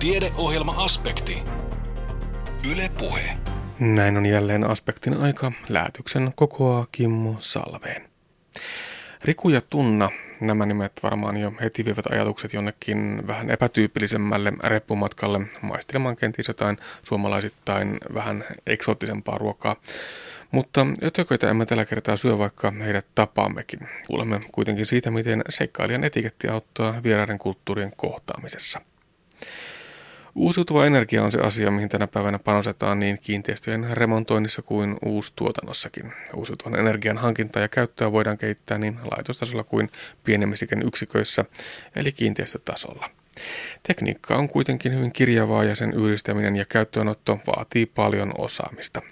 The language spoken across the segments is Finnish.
Tiedeohjelma-aspekti. Yle Puhe. Näin on jälleen aspektin aika. Lähetyksen kokoaa Kimmo Salveen. Riku ja Tunna, nämä nimet varmaan jo heti vievät ajatukset jonnekin vähän epätyypillisemmälle reppumatkalle maistelemaan kenties jotain suomalaisittain vähän eksoottisempaa ruokaa. Mutta ötököitä emme tällä kertaa syö, vaikka heidät tapaammekin. Kuulemme kuitenkin siitä, miten seikkailijan etiketti auttaa vieraiden kulttuurien kohtaamisessa. Uusiutuva energia on se asia, mihin tänä päivänä panostetaan niin kiinteistöjen remontoinnissa kuin uustuotannossakin. Uusiutuvan energian hankintaa ja käyttöä voidaan kehittää niin laitostasolla kuin pienemmissäkin yksiköissä, eli kiinteistötasolla. Tekniikka on kuitenkin hyvin kirjavaa ja sen yhdistäminen ja käyttöönotto vaatii paljon osaamista.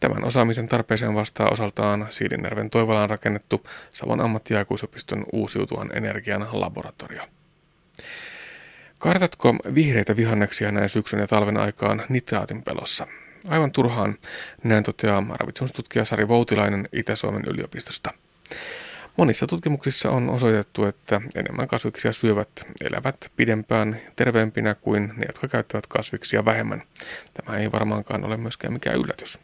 Tämän osaamisen tarpeeseen vastaa osaltaan Siilinjärven Toivolaan rakennettu Savon ammattiaikuisopiston uusiutuvan energian laboratorio. Kartatko vihreitä vihanneksia näin syksyn ja talven aikaan nitraatin pelossa? Aivan turhaan, näin toteaa ravitsemustutkija Sari Voutilainen Itä-Suomen yliopistosta. Monissa tutkimuksissa on osoitettu, että enemmän kasviksia syövät elävät pidempään terveempinä kuin ne, jotka käyttävät kasviksia vähemmän. Tämä ei varmaankaan ole myöskään mikään yllätys.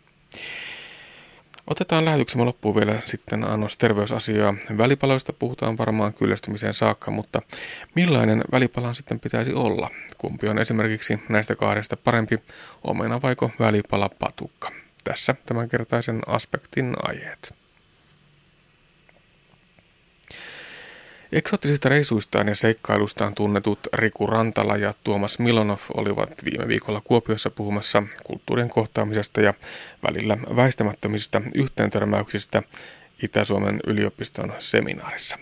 Otetaan lähetyksemme loppuun vielä sitten annos terveysasiaa. Välipaloista puhutaan varmaan kyllästymiseen saakka, mutta millainen välipalan sitten pitäisi olla? Kumpi on esimerkiksi näistä kahdesta parempi, omena vaiko välipala patukka? Tässä tämänkertaisen aspektin aiheet. Eksoottisista reisuistaan ja seikkailustaan tunnetut Riku Rantala ja Tuomas Milonov olivat viime viikolla Kuopiossa puhumassa kulttuurien kohtaamisesta ja välillä väistämättömistä yhteentörmäyksistä Itä-Suomen yliopiston seminaarissa.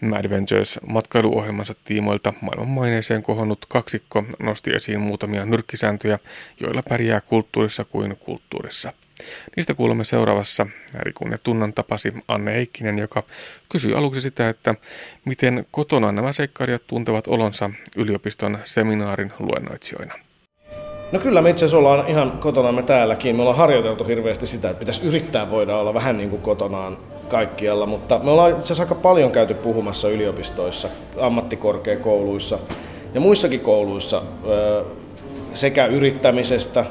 Mad Ventures matkailuohjelmansa tiimoilta maailmanmaineeseen kohonnut kaksikko nosti esiin muutamia nyrkkisääntöjä, joilla pärjää kulttuurissa kuin kulttuurissa – Niistä kuulemme seuraavassa. Rikun ja Tunnan tapasi Anne Heikkinen, joka kysyi aluksi sitä, että miten kotona nämä seikkailijat tuntevat olonsa yliopiston seminaarin luennoitsijoina. No kyllä me itse asiassa ollaan ihan kotonamme täälläkin. Me ollaan harjoiteltu hirveästi sitä, että pitäisi yrittää voida olla vähän niin kuin kotonaan kaikkialla, mutta me ollaan itse asiassa aika paljon käyty puhumassa yliopistoissa, ammattikorkeakouluissa ja muissakin kouluissa sekä yrittämisestä,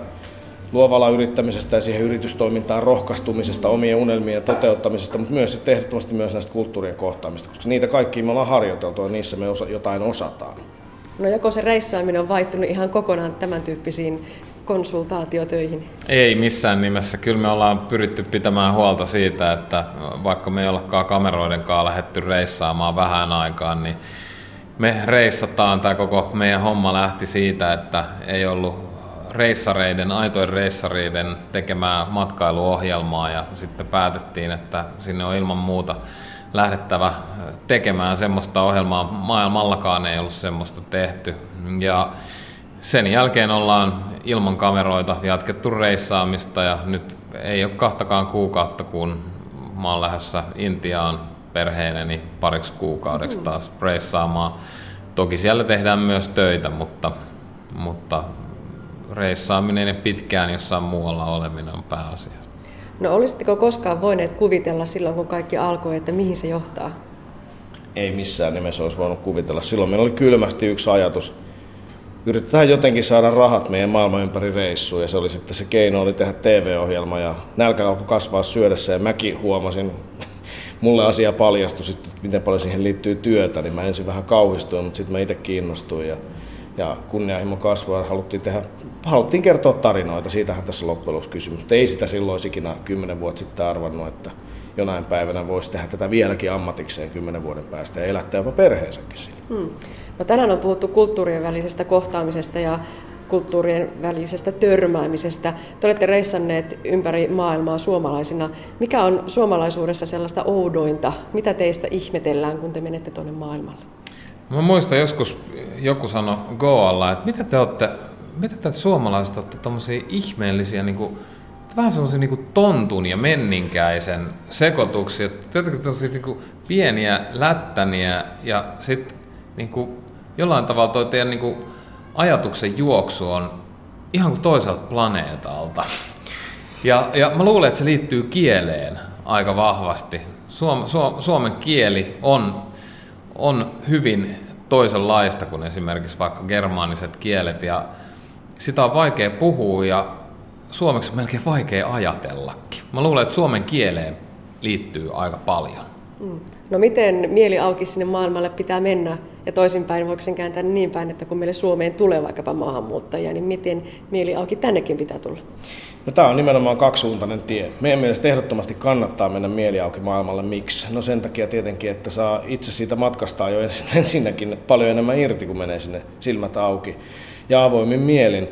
luovalla yrittämisestä ja siihen yritystoimintaan rohkaistumisesta, omien unelmien toteuttamisesta, mutta myös sitten ehdottomasti myös näistä kulttuurien kohtaamista, koska niitä kaikki me ollaan harjoiteltu ja niissä me osa, jotain osataan. No joko se reissaaminen on vaihtunut ihan kokonaan tämän tyyppisiin konsultaatiotöihin? Ei missään nimessä. Kyllä me ollaan pyritty pitämään huolta siitä, että vaikka me ei ollakaan kameroiden kanssa lähetty reissaamaan vähän aikaan, niin me reissataan. Tämä koko meidän homma lähti siitä, että ei ollut reissareiden, aitojen reissareiden tekemää matkailuohjelmaa ja sitten päätettiin, että sinne on ilman muuta lähdettävä tekemään semmoista ohjelmaa. Maailmallakaan ei ollut semmoista tehty. Ja sen jälkeen ollaan ilman kameroita jatkettu reissaamista ja nyt ei ole kahtakaan kuukautta, kun mä oon lähdössä Intiaan perheeneni pariksi kuukaudeksi taas reissaamaan. Toki siellä tehdään myös töitä, mutta, mutta reissaaminen ja pitkään jossain muualla oleminen on pääasia. No olisitteko koskaan voineet kuvitella silloin, kun kaikki alkoi, että mihin se johtaa? Ei missään nimessä olisi voinut kuvitella. Silloin meillä oli kylmästi yksi ajatus. Yritetään jotenkin saada rahat meidän maailman ympäri reissuun ja se oli sitten se keino oli tehdä TV-ohjelma ja nälkä alkoi kasvaa syödessä ja mäkin huomasin, mulle asia paljastui sitten, miten paljon siihen liittyy työtä, niin mä ensin vähän kauhistuin, mutta sitten mä itse kiinnostuin ja ja kunnianhimo kasvua haluttiin, tehdä, haluttiin kertoa tarinoita, siitähän tässä loppujen lopuksi kysymys. Mutta ei sitä silloin ikinä kymmenen vuotta sitten arvannut, että jonain päivänä voisi tehdä tätä vieläkin ammatikseen kymmenen vuoden päästä ja elättää jopa perheensäkin sillä. Hmm. No tänään on puhuttu kulttuurien välisestä kohtaamisesta ja kulttuurien välisestä törmäämisestä. Te olette reissanneet ympäri maailmaa suomalaisina. Mikä on suomalaisuudessa sellaista oudointa? Mitä teistä ihmetellään, kun te menette tuonne maailmalle? Mä muistan joskus joku sanoi Goalla, että mitä te olette, mitä te suomalaiset olette tommosia ihmeellisiä niin kuin, vähän semmoisia niin tontun ja menninkäisen sekoituksia. Te olette niin pieniä lättäniä ja sitten niin kuin, jollain tavalla toi teidän niin kuin, ajatuksen juoksu on ihan kuin toiselta planeetalta. Ja, ja mä luulen, että se liittyy kieleen aika vahvasti. Suom, suom, suomen kieli on, on hyvin toisenlaista kuin esimerkiksi vaikka germaaniset kielet ja sitä on vaikea puhua ja suomeksi on melkein vaikea ajatellakin. Mä luulen, että suomen kieleen liittyy aika paljon. Mm. No miten mieli auki sinne maailmalle pitää mennä ja toisinpäin voiko sen kääntää niin päin, että kun meille Suomeen tulee vaikkapa maahanmuuttajia, niin miten mieli auki tännekin pitää tulla? No, tämä on nimenomaan kaksisuuntainen tie. Meidän mielestä ehdottomasti kannattaa mennä mieli auki maailmalle. Miksi? No sen takia tietenkin, että saa itse siitä matkasta jo ensinnäkin paljon enemmän irti, kun menee sinne silmät auki. Ja avoimin mielin.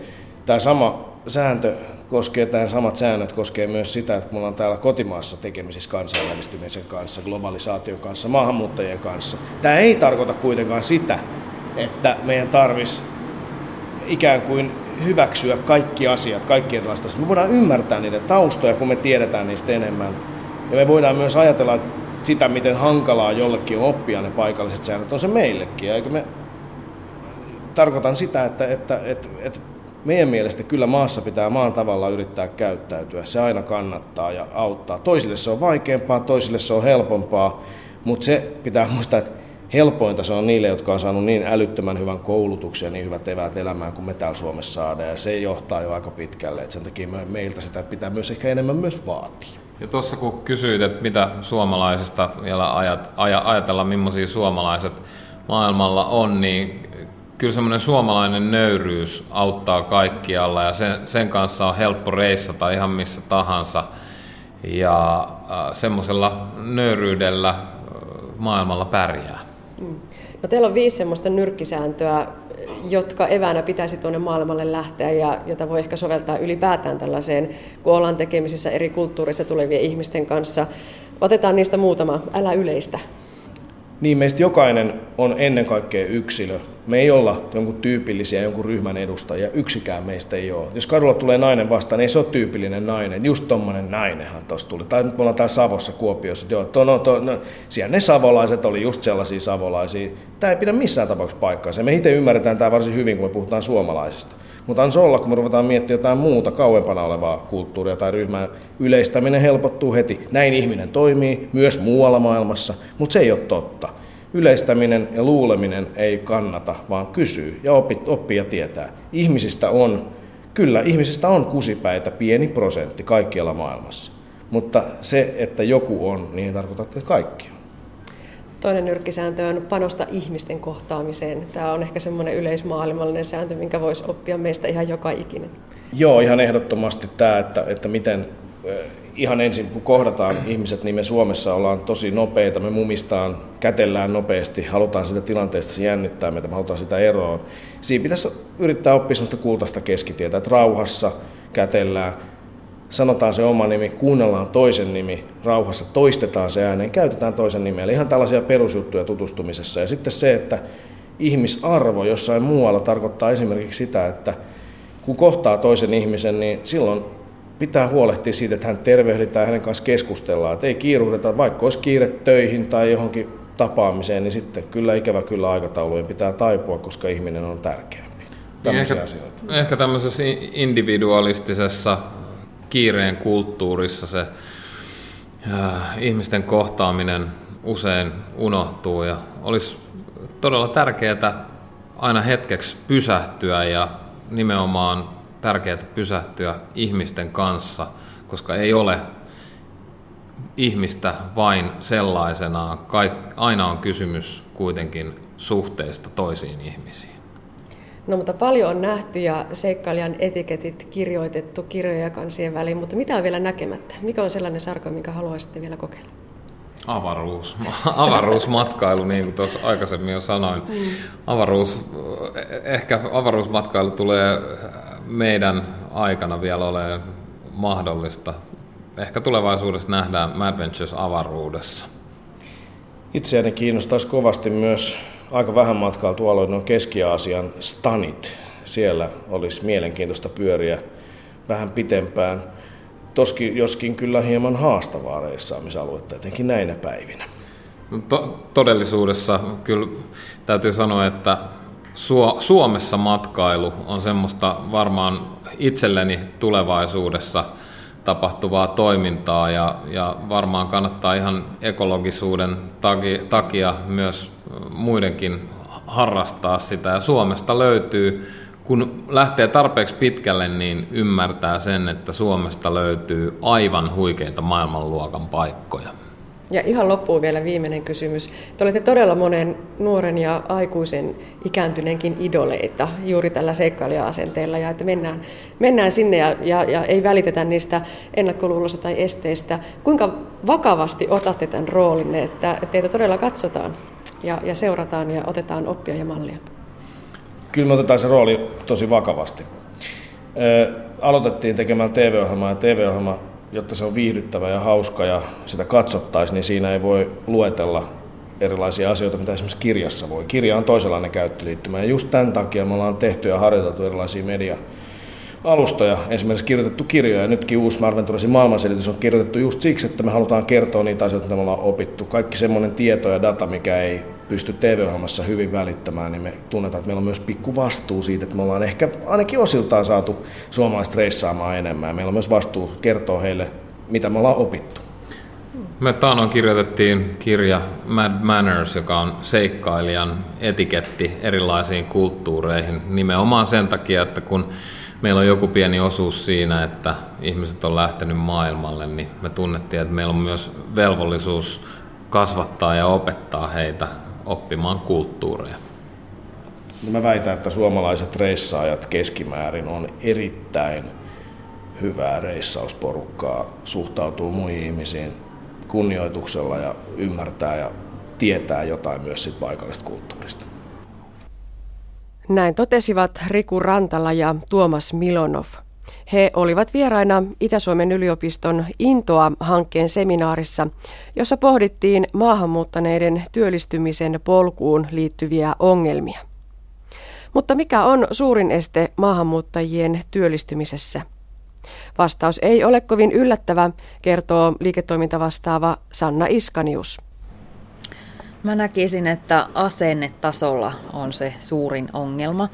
Tämä sama sääntö koskee, tämän samat säännöt koskee myös sitä, että me ollaan täällä kotimaassa tekemisissä kansainvälistymisen kanssa, globalisaation kanssa, maahanmuuttajien kanssa. Tämä ei tarkoita kuitenkaan sitä, että meidän tarvitsisi ikään kuin hyväksyä kaikki asiat, kaikki erilaiset Me voidaan ymmärtää niiden taustoja, kun me tiedetään niistä enemmän. Ja me voidaan myös ajatella sitä, miten hankalaa jollekin on oppia ne paikalliset säännöt, on se meillekin. Eikö me tarkoitan sitä, että, että, että, että meidän mielestä kyllä maassa pitää maan tavalla yrittää käyttäytyä. Se aina kannattaa ja auttaa. Toisille se on vaikeampaa, toisille se on helpompaa, mutta se pitää muistaa, että helpointa se on niille, jotka on saanut niin älyttömän hyvän koulutuksen ja niin hyvät eväät elämään kuin me täällä Suomessa saadaan. Ja se johtaa jo aika pitkälle, että sen takia meiltä sitä pitää myös ehkä enemmän myös vaatia. Ja tuossa kun kysyit, että mitä suomalaisista vielä ajat, ajatellaan, millaisia suomalaiset maailmalla on, niin kyllä semmoinen suomalainen nöyryys auttaa kaikkialla ja sen, sen kanssa on helppo reissata ihan missä tahansa. Ja äh, semmoisella nöyryydellä äh, maailmalla pärjää. Mm. No teillä on viisi semmoista nyrkkisääntöä, jotka eväänä pitäisi tuonne maailmalle lähteä ja jota voi ehkä soveltaa ylipäätään tällaiseen, kun ollaan tekemisissä eri kulttuurissa tulevien ihmisten kanssa. Otetaan niistä muutama. Älä yleistä. Niin, meistä jokainen on ennen kaikkea yksilö. Me ei olla jonkun tyypillisiä jonkun ryhmän edustajia, yksikään meistä ei ole. Jos kadulla tulee nainen vastaan, niin ei se ole tyypillinen nainen. Just tommonen nainenhan tuossa tuli. Tai nyt me ollaan täällä Savossa, Kuopiossa. Joo, to, no, to, no, siellä ne savolaiset oli just sellaisia savolaisia. Tämä ei pidä missään tapauksessa paikkaansa. Me itse ymmärretään tämä varsin hyvin, kun me puhutaan suomalaisista. Mutta ansa olla, kun me ruvetaan miettimään jotain muuta kauempana olevaa kulttuuria tai ryhmää, yleistäminen helpottuu heti. Näin ihminen toimii myös muualla maailmassa, mutta se ei ole totta. Yleistäminen ja luuleminen ei kannata, vaan kysyy ja oppi, oppii ja tietää. Ihmisistä on, kyllä ihmisistä on kusipäitä pieni prosentti kaikkialla maailmassa. Mutta se, että joku on, niin ei tarkoita, että kaikki on. Toinen nyrkkisääntö on panosta ihmisten kohtaamiseen. Tämä on ehkä semmoinen yleismaailmallinen sääntö, minkä voisi oppia meistä ihan joka ikinen. Joo, ihan ehdottomasti tämä, että, että miten ihan ensin kun kohdataan ihmiset, niin me Suomessa ollaan tosi nopeita, me mumistaan, kätellään nopeasti, halutaan sitä tilanteesta, se jännittää meitä, me halutaan sitä eroon. Siinä pitäisi yrittää oppia sellaista kultaista keskitietä, että rauhassa kätellään, sanotaan se oma nimi, kuunnellaan toisen nimi, rauhassa toistetaan se ääneen, käytetään toisen nimeä. Eli ihan tällaisia perusjuttuja tutustumisessa. Ja sitten se, että ihmisarvo jossain muualla tarkoittaa esimerkiksi sitä, että kun kohtaa toisen ihmisen, niin silloin pitää huolehtia siitä, että hän tervehditään hänen kanssa keskustellaan. Että ei kiiruhdeta, vaikka olisi kiire töihin tai johonkin tapaamiseen, niin sitten kyllä ikävä kyllä aikataulujen pitää taipua, koska ihminen on tärkeämpi. Tämmöisiä ehkä, asioita. Ehkä tämmöisessä individualistisessa kiireen kulttuurissa se äh, ihmisten kohtaaminen usein unohtuu ja olisi todella tärkeää aina hetkeksi pysähtyä ja nimenomaan tärkeää pysähtyä ihmisten kanssa, koska ei ole ihmistä vain sellaisenaan. Aina on kysymys kuitenkin suhteesta toisiin ihmisiin. No mutta paljon on nähty ja seikkailijan etiketit kirjoitettu kirjojen ja kansien väliin, mutta mitä on vielä näkemättä? Mikä on sellainen sarka, mikä haluaisitte vielä kokeilla? Avaruus, avaruusmatkailu, niin kuin tuossa aikaisemmin jo sanoin. Mm. Avaruus, ehkä avaruusmatkailu tulee meidän aikana vielä ole mahdollista. Ehkä tulevaisuudessa nähdään Adventures avaruudessa. Itseäni kiinnostaisi kovasti myös aika vähän matkaa tuolla on Keski-Aasian stanit. Siellä olisi mielenkiintoista pyöriä vähän pitempään. Toski, joskin kyllä hieman haastavaa reissaamisaluetta, etenkin näinä päivinä. No, to- todellisuudessa kyllä täytyy sanoa, että Suomessa matkailu on semmoista varmaan itselleni tulevaisuudessa tapahtuvaa toimintaa ja, ja varmaan kannattaa ihan ekologisuuden takia myös muidenkin harrastaa sitä. Ja Suomesta löytyy, kun lähtee tarpeeksi pitkälle, niin ymmärtää sen, että Suomesta löytyy aivan huikeita maailmanluokan paikkoja. Ja ihan loppuun vielä viimeinen kysymys. Te olette todella monen nuoren ja aikuisen ikääntyneenkin idoleita juuri tällä seikkailija-asenteella ja että mennään, mennään sinne ja, ja, ja ei välitetä niistä ennakkoluulosta tai esteistä. Kuinka vakavasti otatte tämän roolinne, että teitä todella katsotaan ja, ja seurataan ja otetaan oppia ja mallia? Kyllä me otetaan se rooli tosi vakavasti. Ö, aloitettiin tekemään TV-ohjelmaa ja TV-ohjelma jotta se on viihdyttävä ja hauska ja sitä katsottaisiin, niin siinä ei voi luetella erilaisia asioita, mitä esimerkiksi kirjassa voi. Kirja on toisenlainen käyttöliittymä ja just tämän takia me ollaan tehty ja harjoiteltu erilaisia media alustoja, esimerkiksi kirjoitettu kirjoja, ja nytkin uusi Marven Turesin maailmanselitys on kirjoitettu just siksi, että me halutaan kertoa niitä asioita, mitä me ollaan opittu. Kaikki semmoinen tieto ja data, mikä ei pysty TV-ohjelmassa hyvin välittämään, niin me tunnetaan, että meillä on myös pikku vastuu siitä, että me ollaan ehkä ainakin osiltaan saatu suomalaiset reissaamaan enemmän. Meillä on myös vastuu kertoa heille, mitä me ollaan opittu. Me taanoin kirjoitettiin kirja Mad Manners, joka on seikkailijan etiketti erilaisiin kulttuureihin. Nimenomaan sen takia, että kun meillä on joku pieni osuus siinä, että ihmiset on lähtenyt maailmalle, niin me tunnettiin, että meillä on myös velvollisuus kasvattaa ja opettaa heitä oppimaan kulttuureja. No mä väitän, että suomalaiset reissaajat keskimäärin on erittäin hyvää reissausporukkaa, suhtautuu muihin ihmisiin kunnioituksella ja ymmärtää ja tietää jotain myös siitä paikallisesta kulttuurista. Näin totesivat Riku Rantala ja Tuomas Milonov. He olivat vieraina Itä-Suomen yliopiston Intoa-hankkeen seminaarissa, jossa pohdittiin maahanmuuttaneiden työllistymisen polkuun liittyviä ongelmia. Mutta mikä on suurin este maahanmuuttajien työllistymisessä? Vastaus ei ole kovin yllättävä, kertoo liiketoimintavastaava Sanna Iskanius. Mä näkisin, että asennetasolla on se suurin ongelma,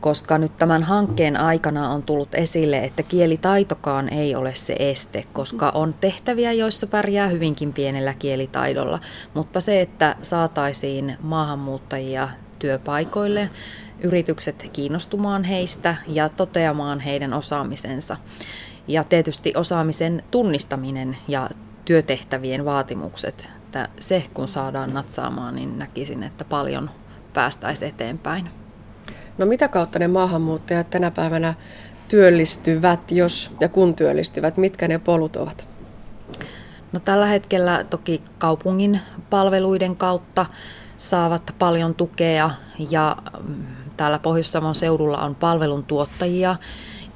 koska nyt tämän hankkeen aikana on tullut esille, että kielitaitokaan ei ole se este, koska on tehtäviä, joissa pärjää hyvinkin pienellä kielitaidolla, mutta se, että saataisiin maahanmuuttajia työpaikoille, yritykset kiinnostumaan heistä ja toteamaan heidän osaamisensa. Ja tietysti osaamisen tunnistaminen ja työtehtävien vaatimukset että se kun saadaan natsaamaan, niin näkisin, että paljon päästäisiin eteenpäin. No mitä kautta ne maahanmuuttajat tänä päivänä työllistyvät, jos ja kun työllistyvät, mitkä ne polut ovat? No tällä hetkellä toki kaupungin palveluiden kautta saavat paljon tukea ja mm, täällä Pohjois-Savon seudulla on palveluntuottajia,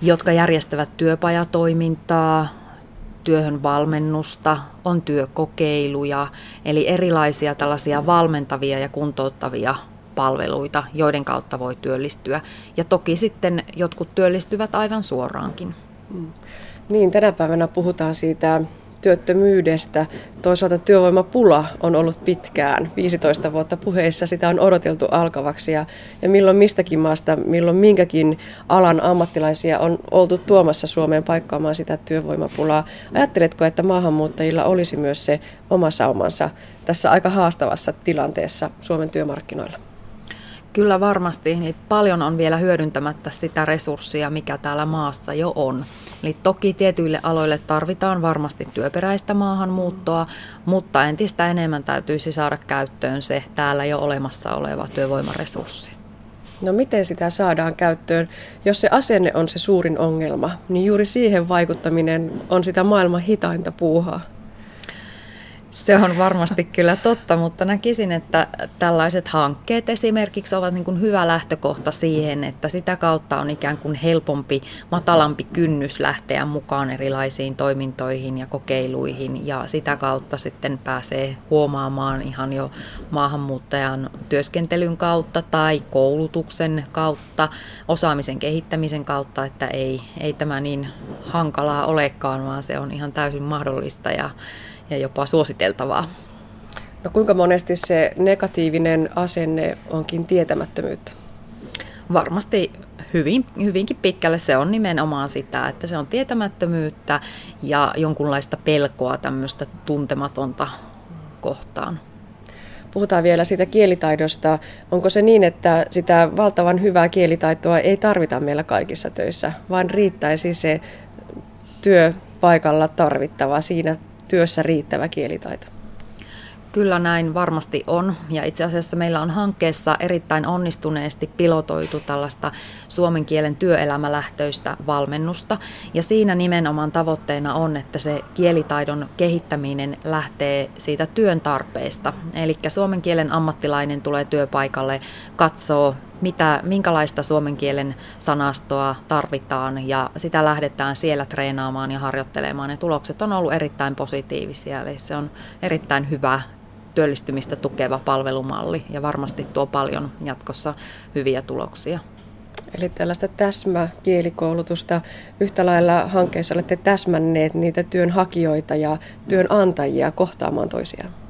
jotka järjestävät työpajatoimintaa, työhön valmennusta, on työkokeiluja, eli erilaisia tällaisia valmentavia ja kuntouttavia palveluita, joiden kautta voi työllistyä. Ja toki sitten jotkut työllistyvät aivan suoraankin. Hmm. Niin, tänä päivänä puhutaan siitä työttömyydestä. Toisaalta työvoimapula on ollut pitkään, 15 vuotta puheissa, sitä on odoteltu alkavaksi ja, ja milloin mistäkin maasta, milloin minkäkin alan ammattilaisia on oltu tuomassa Suomeen paikkaamaan sitä työvoimapulaa. Ajatteletko, että maahanmuuttajilla olisi myös se oma saumansa tässä aika haastavassa tilanteessa Suomen työmarkkinoilla? Kyllä varmasti. Eli paljon on vielä hyödyntämättä sitä resurssia, mikä täällä maassa jo on. Eli toki tietyille aloille tarvitaan varmasti työperäistä maahanmuuttoa, mutta entistä enemmän täytyisi saada käyttöön se täällä jo olemassa oleva työvoimaresurssi. No miten sitä saadaan käyttöön? Jos se asenne on se suurin ongelma, niin juuri siihen vaikuttaminen on sitä maailman hitainta puuhaa. Se on varmasti kyllä totta, mutta näkisin, että tällaiset hankkeet esimerkiksi ovat niin kuin hyvä lähtökohta siihen, että sitä kautta on ikään kuin helpompi, matalampi kynnys lähteä mukaan erilaisiin toimintoihin ja kokeiluihin. Ja sitä kautta sitten pääsee huomaamaan ihan jo maahanmuuttajan työskentelyn kautta tai koulutuksen kautta, osaamisen kehittämisen kautta, että ei, ei tämä niin hankalaa olekaan, vaan se on ihan täysin mahdollista ja ja jopa suositeltavaa. No kuinka monesti se negatiivinen asenne onkin tietämättömyyttä? Varmasti hyvin, hyvinkin pitkälle se on nimenomaan sitä, että se on tietämättömyyttä ja jonkunlaista pelkoa tämmöistä tuntematonta kohtaan. puhutaan vielä siitä kielitaidosta. Onko se niin, että sitä valtavan hyvää kielitaitoa ei tarvita meillä kaikissa töissä, vaan riittäisi se työpaikalla tarvittava, siinä työssä riittävä kielitaito? Kyllä näin varmasti on. Ja itse asiassa meillä on hankkeessa erittäin onnistuneesti pilotoitu tällaista suomen kielen työelämälähtöistä valmennusta. Ja siinä nimenomaan tavoitteena on, että se kielitaidon kehittäminen lähtee siitä työn tarpeesta. Eli suomen kielen ammattilainen tulee työpaikalle, katsoo mitä, minkälaista suomen kielen sanastoa tarvitaan ja sitä lähdetään siellä treenaamaan ja harjoittelemaan. Ja tulokset on ollut erittäin positiivisia, eli se on erittäin hyvä työllistymistä tukeva palvelumalli ja varmasti tuo paljon jatkossa hyviä tuloksia. Eli tällaista täsmäkielikoulutusta. Yhtä lailla hankkeessa olette täsmänneet niitä työnhakijoita ja työnantajia kohtaamaan toisiaan.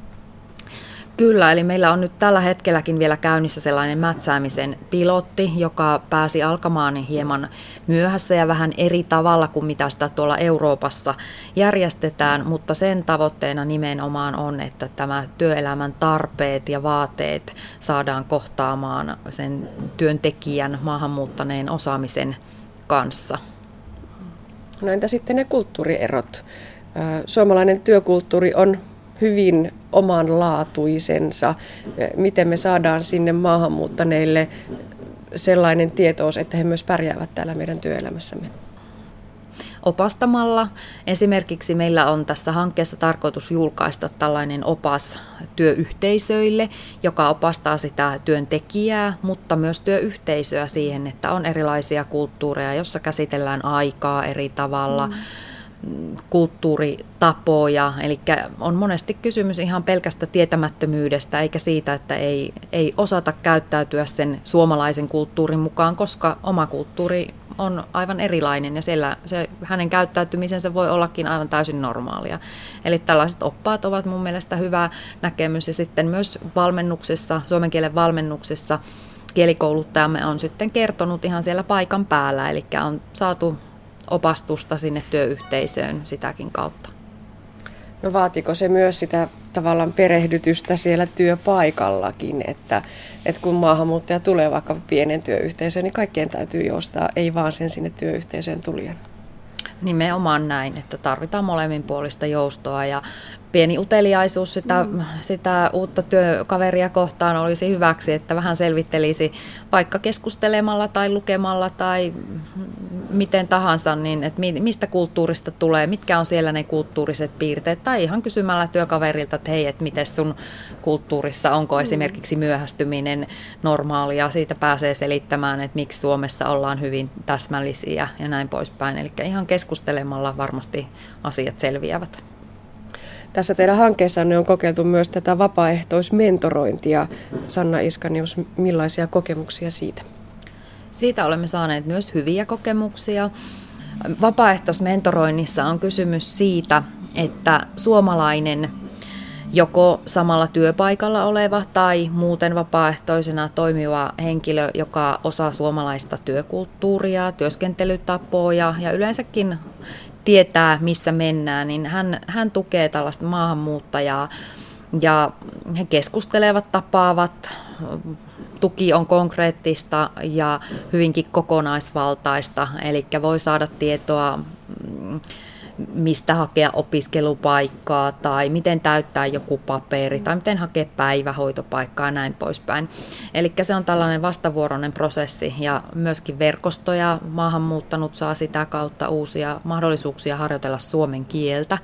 Kyllä, eli meillä on nyt tällä hetkelläkin vielä käynnissä sellainen mätsäämisen pilotti, joka pääsi alkamaan hieman myöhässä ja vähän eri tavalla kuin mitä sitä tuolla Euroopassa järjestetään, mutta sen tavoitteena nimenomaan on, että tämä työelämän tarpeet ja vaateet saadaan kohtaamaan sen työntekijän maahanmuuttaneen osaamisen kanssa. No entä sitten ne kulttuurierot? Suomalainen työkulttuuri on hyvin omanlaatuisensa. Miten me saadaan sinne maahanmuuttaneille sellainen tietous, että he myös pärjäävät täällä meidän työelämässämme? opastamalla. Esimerkiksi meillä on tässä hankkeessa tarkoitus julkaista tällainen opas työyhteisöille, joka opastaa sitä työntekijää, mutta myös työyhteisöä siihen, että on erilaisia kulttuureja, jossa käsitellään aikaa eri tavalla. Mm kulttuuritapoja, eli on monesti kysymys ihan pelkästä tietämättömyydestä, eikä siitä, että ei, ei osata käyttäytyä sen suomalaisen kulttuurin mukaan, koska oma kulttuuri on aivan erilainen ja siellä se, hänen käyttäytymisensä voi ollakin aivan täysin normaalia. Eli tällaiset oppaat ovat mun mielestä hyvä näkemys ja sitten myös valmennuksessa, suomen kielen valmennuksessa kielikouluttajamme on sitten kertonut ihan siellä paikan päällä, eli on saatu opastusta sinne työyhteisöön sitäkin kautta. No vaatiko se myös sitä tavallaan perehdytystä siellä työpaikallakin, että, että kun maahanmuuttaja tulee vaikka pienen työyhteisöön, niin kaikkien täytyy joustaa, ei vaan sen sinne työyhteisöön tulijan. Nimenomaan näin, että tarvitaan molemminpuolista joustoa ja pieni uteliaisuus sitä, mm. sitä uutta työkaveria kohtaan olisi hyväksi, että vähän selvittelisi vaikka keskustelemalla tai lukemalla tai miten tahansa, niin että mistä kulttuurista tulee, mitkä on siellä ne kulttuuriset piirteet, tai ihan kysymällä työkaverilta, että hei, että miten sun kulttuurissa, onko mm. esimerkiksi myöhästyminen normaalia, siitä pääsee selittämään, että miksi Suomessa ollaan hyvin täsmällisiä ja näin poispäin. Eli ihan keskustelemalla varmasti asiat selviävät. Tässä teidän hankkeessanne on kokeiltu myös tätä vapaaehtoismentorointia. Sanna Iskanius, millaisia kokemuksia siitä? Siitä olemme saaneet myös hyviä kokemuksia. Vapaaehtoismentoroinnissa on kysymys siitä, että suomalainen joko samalla työpaikalla oleva tai muuten vapaaehtoisena toimiva henkilö, joka osaa suomalaista työkulttuuria, työskentelytapoja ja yleensäkin tietää, missä mennään, niin hän, hän tukee tällaista maahanmuuttajaa ja he keskustelevat, tapaavat, tuki on konkreettista ja hyvinkin kokonaisvaltaista, eli voi saada tietoa mm, mistä hakea opiskelupaikkaa tai miten täyttää joku paperi tai miten hakea päivähoitopaikkaa ja näin poispäin. Eli se on tällainen vastavuoroinen prosessi ja myöskin verkostoja maahanmuuttanut saa sitä kautta uusia mahdollisuuksia harjoitella suomen kieltä.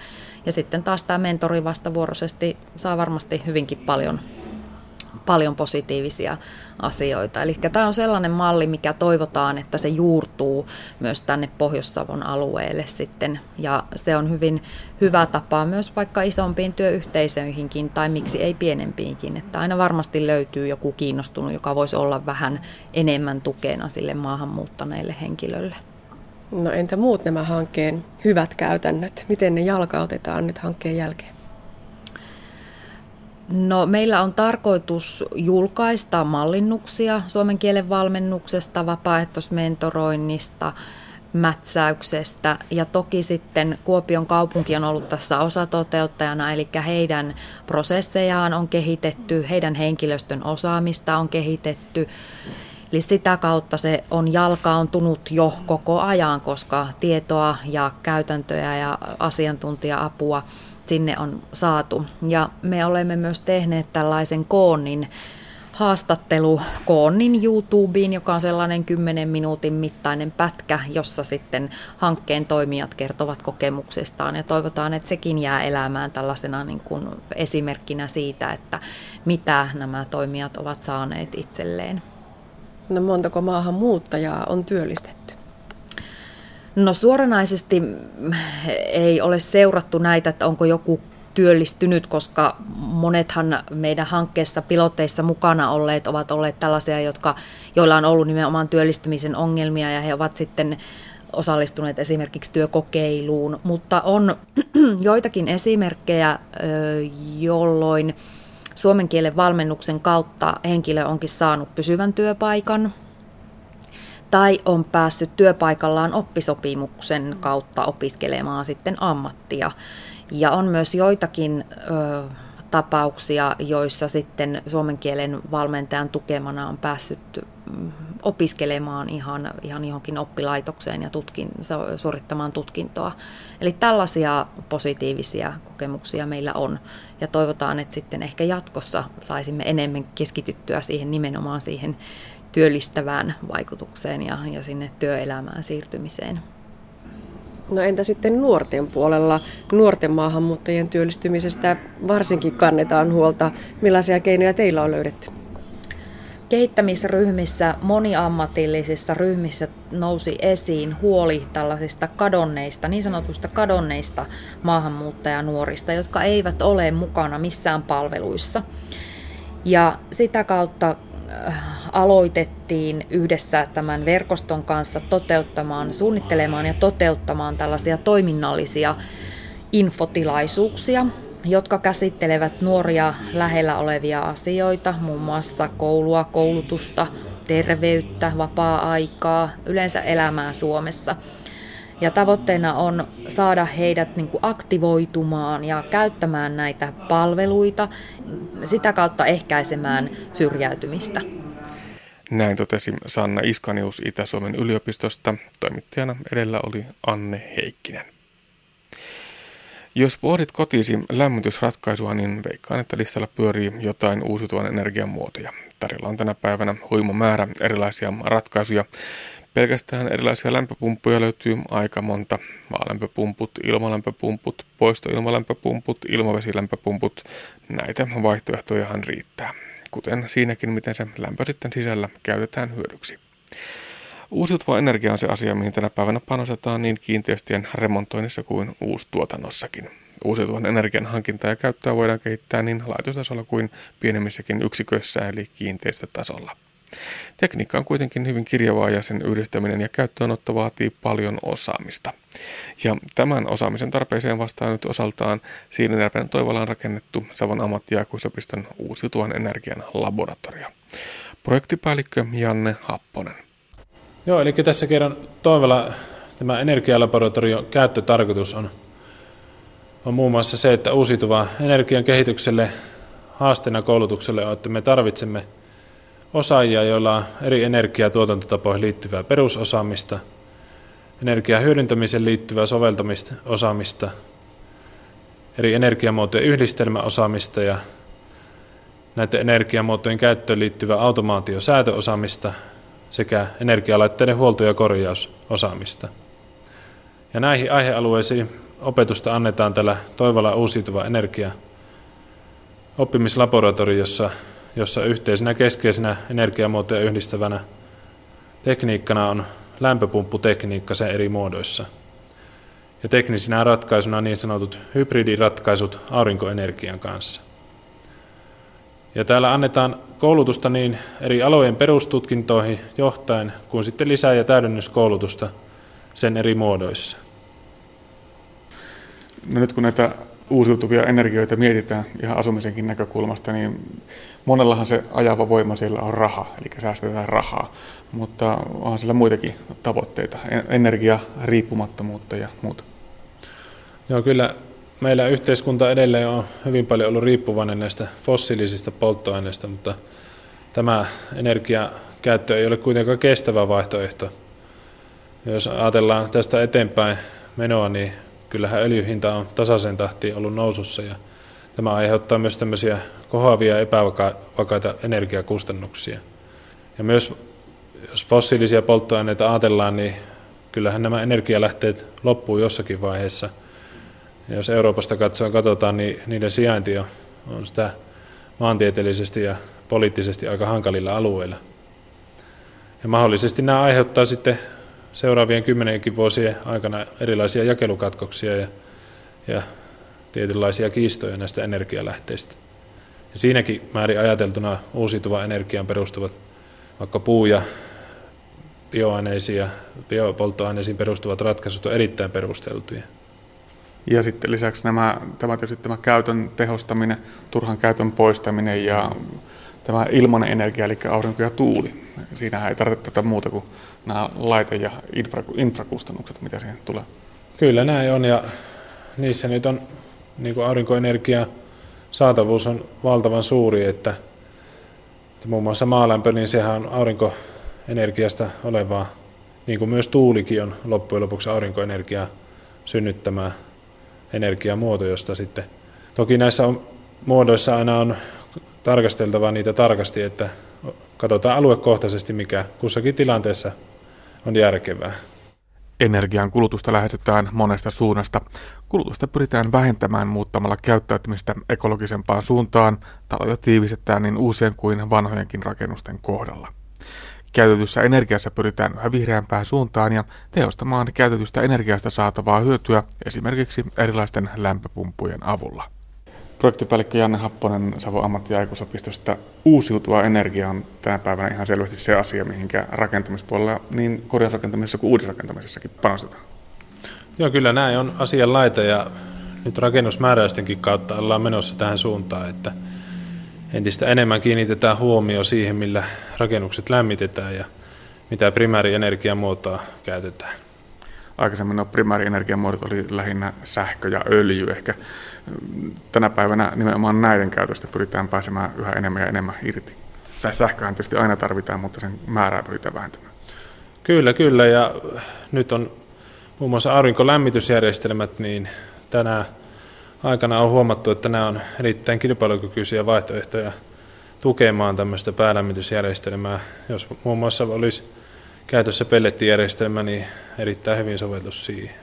Ja sitten taas tämä mentori vastavuoroisesti saa varmasti hyvinkin paljon paljon positiivisia asioita. Eli tämä on sellainen malli, mikä toivotaan, että se juurtuu myös tänne Pohjois-Savon alueelle sitten. Ja se on hyvin hyvä tapa myös vaikka isompiin työyhteisöihinkin tai miksi ei pienempiinkin. Että aina varmasti löytyy joku kiinnostunut, joka voisi olla vähän enemmän tukena sille maahanmuuttaneille henkilölle. No entä muut nämä hankkeen hyvät käytännöt? Miten ne jalkautetaan nyt hankkeen jälkeen? No, meillä on tarkoitus julkaista mallinnuksia suomen kielen valmennuksesta, vapaaehtoismentoroinnista, mätsäyksestä. Ja toki sitten Kuopion kaupunki on ollut tässä osatoteuttajana, eli heidän prosessejaan on kehitetty, heidän henkilöstön osaamista on kehitetty. Eli sitä kautta se on jalkaantunut jo koko ajan, koska tietoa ja käytäntöjä ja asiantuntija-apua sinne on saatu. Ja me olemme myös tehneet tällaisen koonnin haastattelu Koonnin YouTubeen, joka on sellainen 10 minuutin mittainen pätkä, jossa sitten hankkeen toimijat kertovat kokemuksestaan ja toivotaan, että sekin jää elämään tällaisena niin kuin esimerkkinä siitä, että mitä nämä toimijat ovat saaneet itselleen. No montako maahanmuuttajaa on työllistetty? No suoranaisesti ei ole seurattu näitä, että onko joku työllistynyt, koska monethan meidän hankkeessa piloteissa mukana olleet ovat olleet tällaisia, jotka, joilla on ollut nimenomaan työllistymisen ongelmia ja he ovat sitten osallistuneet esimerkiksi työkokeiluun, mutta on joitakin esimerkkejä, jolloin suomen kielen valmennuksen kautta henkilö onkin saanut pysyvän työpaikan tai on päässyt työpaikallaan oppisopimuksen kautta opiskelemaan sitten ammattia. Ja on myös joitakin ö, tapauksia, joissa sitten suomen kielen valmentajan tukemana on päässyt mm, opiskelemaan ihan, ihan johonkin oppilaitokseen ja tutkin, suorittamaan tutkintoa. Eli tällaisia positiivisia kokemuksia meillä on ja toivotaan, että sitten ehkä jatkossa saisimme enemmän keskityttyä siihen nimenomaan siihen työllistävään vaikutukseen ja, ja sinne työelämään siirtymiseen. No entä sitten nuorten puolella? Nuorten maahanmuuttajien työllistymisestä varsinkin kannetaan huolta. Millaisia keinoja teillä on löydetty? Kehittämisryhmissä, moniammatillisissa ryhmissä nousi esiin huoli tällaisista kadonneista, niin sanotusta kadonneista maahanmuuttajanuorista, jotka eivät ole mukana missään palveluissa. Ja sitä kautta aloitettiin yhdessä tämän verkoston kanssa toteuttamaan, suunnittelemaan ja toteuttamaan tällaisia toiminnallisia infotilaisuuksia, jotka käsittelevät nuoria lähellä olevia asioita, muun muassa koulua, koulutusta, terveyttä, vapaa-aikaa, yleensä elämää Suomessa. Ja tavoitteena on saada heidät niin kuin aktivoitumaan ja käyttämään näitä palveluita, sitä kautta ehkäisemään syrjäytymistä. Näin totesi Sanna Iskanius Itä-Suomen yliopistosta. Toimittajana edellä oli Anne Heikkinen. Jos pohdit kotiisi lämmitysratkaisua, niin veikkaan, että listalla pyörii jotain uusiutuvan energian muotoja. Tarjolla on tänä päivänä huima määrä erilaisia ratkaisuja. Pelkästään erilaisia lämpöpumppuja löytyy aika monta. Maalämpöpumput, ilmalämpöpumput, poistoilmalämpöpumput, ilmavesilämpöpumput. Näitä vaihtoehtojahan riittää kuten siinäkin, miten se lämpö sitten sisällä käytetään hyödyksi. Uusiutuva energia on se asia, mihin tänä päivänä panostetaan niin kiinteistöjen remontoinnissa kuin uustuotannossakin. Uusiutuvan energian hankintaa ja käyttöä voidaan kehittää niin laitostasolla kuin pienemmissäkin yksiköissä eli kiinteistötasolla. Tekniikka on kuitenkin hyvin kirjavaa ja sen yhdistäminen ja käyttöönotto vaatii paljon osaamista. Ja tämän osaamisen tarpeeseen vastaa nyt osaltaan Siilinjärven Toivolaan rakennettu Savon ammattiaikuisopiston uusiutuvan energian laboratorio. Projektipäällikkö Janne Happonen. Joo, eli tässä kerran Toivola tämä energialaboratorio käyttötarkoitus on, on muun muassa se, että uusiutuva energian kehitykselle haasteena koulutukselle on, että me tarvitsemme – osaajia, joilla on eri energiatuotantotapoihin liittyvää perusosaamista, energian hyödyntämiseen liittyvää soveltamisosaamista, eri energiamuotojen yhdistelmäosaamista ja näiden energiamuotojen käyttöön liittyvää automaatiosäätöosaamista sekä energialaitteiden huolto- ja korjausosaamista. Ja näihin aihealueisiin opetusta annetaan tällä Toivola uusiutuva energia oppimislaboratoriossa jossa yhteisenä keskeisenä energiamuotoja yhdistävänä tekniikkana on lämpöpumpputekniikka sen eri muodoissa. Ja teknisinä ratkaisuna niin sanotut hybridiratkaisut aurinkoenergian kanssa. Ja täällä annetaan koulutusta niin eri alojen perustutkintoihin johtaen kuin sitten lisää- ja täydennyskoulutusta sen eri muodoissa. No nyt kun näitä uusiutuvia energioita mietitään ihan asumisenkin näkökulmasta, niin monellahan se ajava voima siellä on raha, eli säästetään rahaa, mutta onhan siellä muitakin tavoitteita, energia, riippumattomuutta ja muuta. Joo, kyllä meillä yhteiskunta edelleen on hyvin paljon ollut riippuvainen näistä fossiilisista polttoaineista, mutta tämä energiakäyttö ei ole kuitenkaan kestävä vaihtoehto. Jos ajatellaan tästä eteenpäin menoa, niin kyllähän öljyhinta on tasaisen tahtiin ollut nousussa ja tämä aiheuttaa myös tämmöisiä kohoavia epävakaita energiakustannuksia. Ja myös jos fossiilisia polttoaineita ajatellaan, niin kyllähän nämä energialähteet loppuu jossakin vaiheessa. Ja jos Euroopasta katsoen katsotaan, niin niiden sijainti on sitä maantieteellisesti ja poliittisesti aika hankalilla alueilla. Ja mahdollisesti nämä aiheuttaa sitten seuraavien kymmenenkin vuosien aikana erilaisia jakelukatkoksia ja, ja tietynlaisia kiistoja näistä energialähteistä. Ja siinäkin määrin ajateltuna uusiutuva energiaan perustuvat vaikka puu- ja bioaineisiin ja biopolttoaineisiin perustuvat ratkaisut on erittäin perusteltuja. Ja sitten lisäksi nämä, tämä, tämä käytön tehostaminen, turhan käytön poistaminen ja tämä ilmainen energia, eli aurinko ja tuuli. Siinähän ei tarvitse tätä muuta kuin nämä laite- ja infra, infrakustannukset, mitä siihen tulee. Kyllä näin on, ja niissä nyt on niin kuin aurinkoenergia saatavuus on valtavan suuri, että, että muun muassa maalämpö, niin sehän on aurinkoenergiasta olevaa, niin kuin myös tuulikin on loppujen lopuksi aurinkoenergiaa synnyttämää energiamuoto, josta sitten toki näissä on, muodoissa aina on tarkasteltava niitä tarkasti, että katsotaan aluekohtaisesti, mikä kussakin tilanteessa on järkevää. Energian kulutusta lähestytään monesta suunnasta. Kulutusta pyritään vähentämään muuttamalla käyttäytymistä ekologisempaan suuntaan. Taloja tiivistetään niin uusien kuin vanhojenkin rakennusten kohdalla. Käytetyssä energiassa pyritään yhä vihreämpään suuntaan ja tehostamaan käytetystä energiasta saatavaa hyötyä esimerkiksi erilaisten lämpöpumppujen avulla. Projektipäällikkö Janne Happonen Savon ammattiaikuisopistosta. Uusiutuva energia on tänä päivänä ihan selvästi se asia, mihinkä rakentamispuolella niin korjausrakentamisessa kuin uudisrakentamisessakin panostetaan. Joo, kyllä näin on asian laita ja nyt rakennusmääräystenkin kautta ollaan menossa tähän suuntaan, että entistä enemmän kiinnitetään huomio siihen, millä rakennukset lämmitetään ja mitä primäärienergiamuotoa käytetään. Aikaisemmin nuo primäärienergiamuodot oli lähinnä sähkö ja öljy. Ehkä tänä päivänä nimenomaan näiden käytöstä pyritään pääsemään yhä enemmän ja enemmän irti. Tai sähköhän tietysti aina tarvitaan, mutta sen määrää pyritään vähentämään. Kyllä, kyllä. Ja nyt on muun muassa aurinkolämmitysjärjestelmät, niin tänä aikana on huomattu, että nämä on erittäin kilpailukykyisiä vaihtoehtoja tukemaan tämmöistä päälämmitysjärjestelmää. Jos muun muassa olisi käytössä pellettijärjestelmä, niin erittäin hyvin sovellus siihen.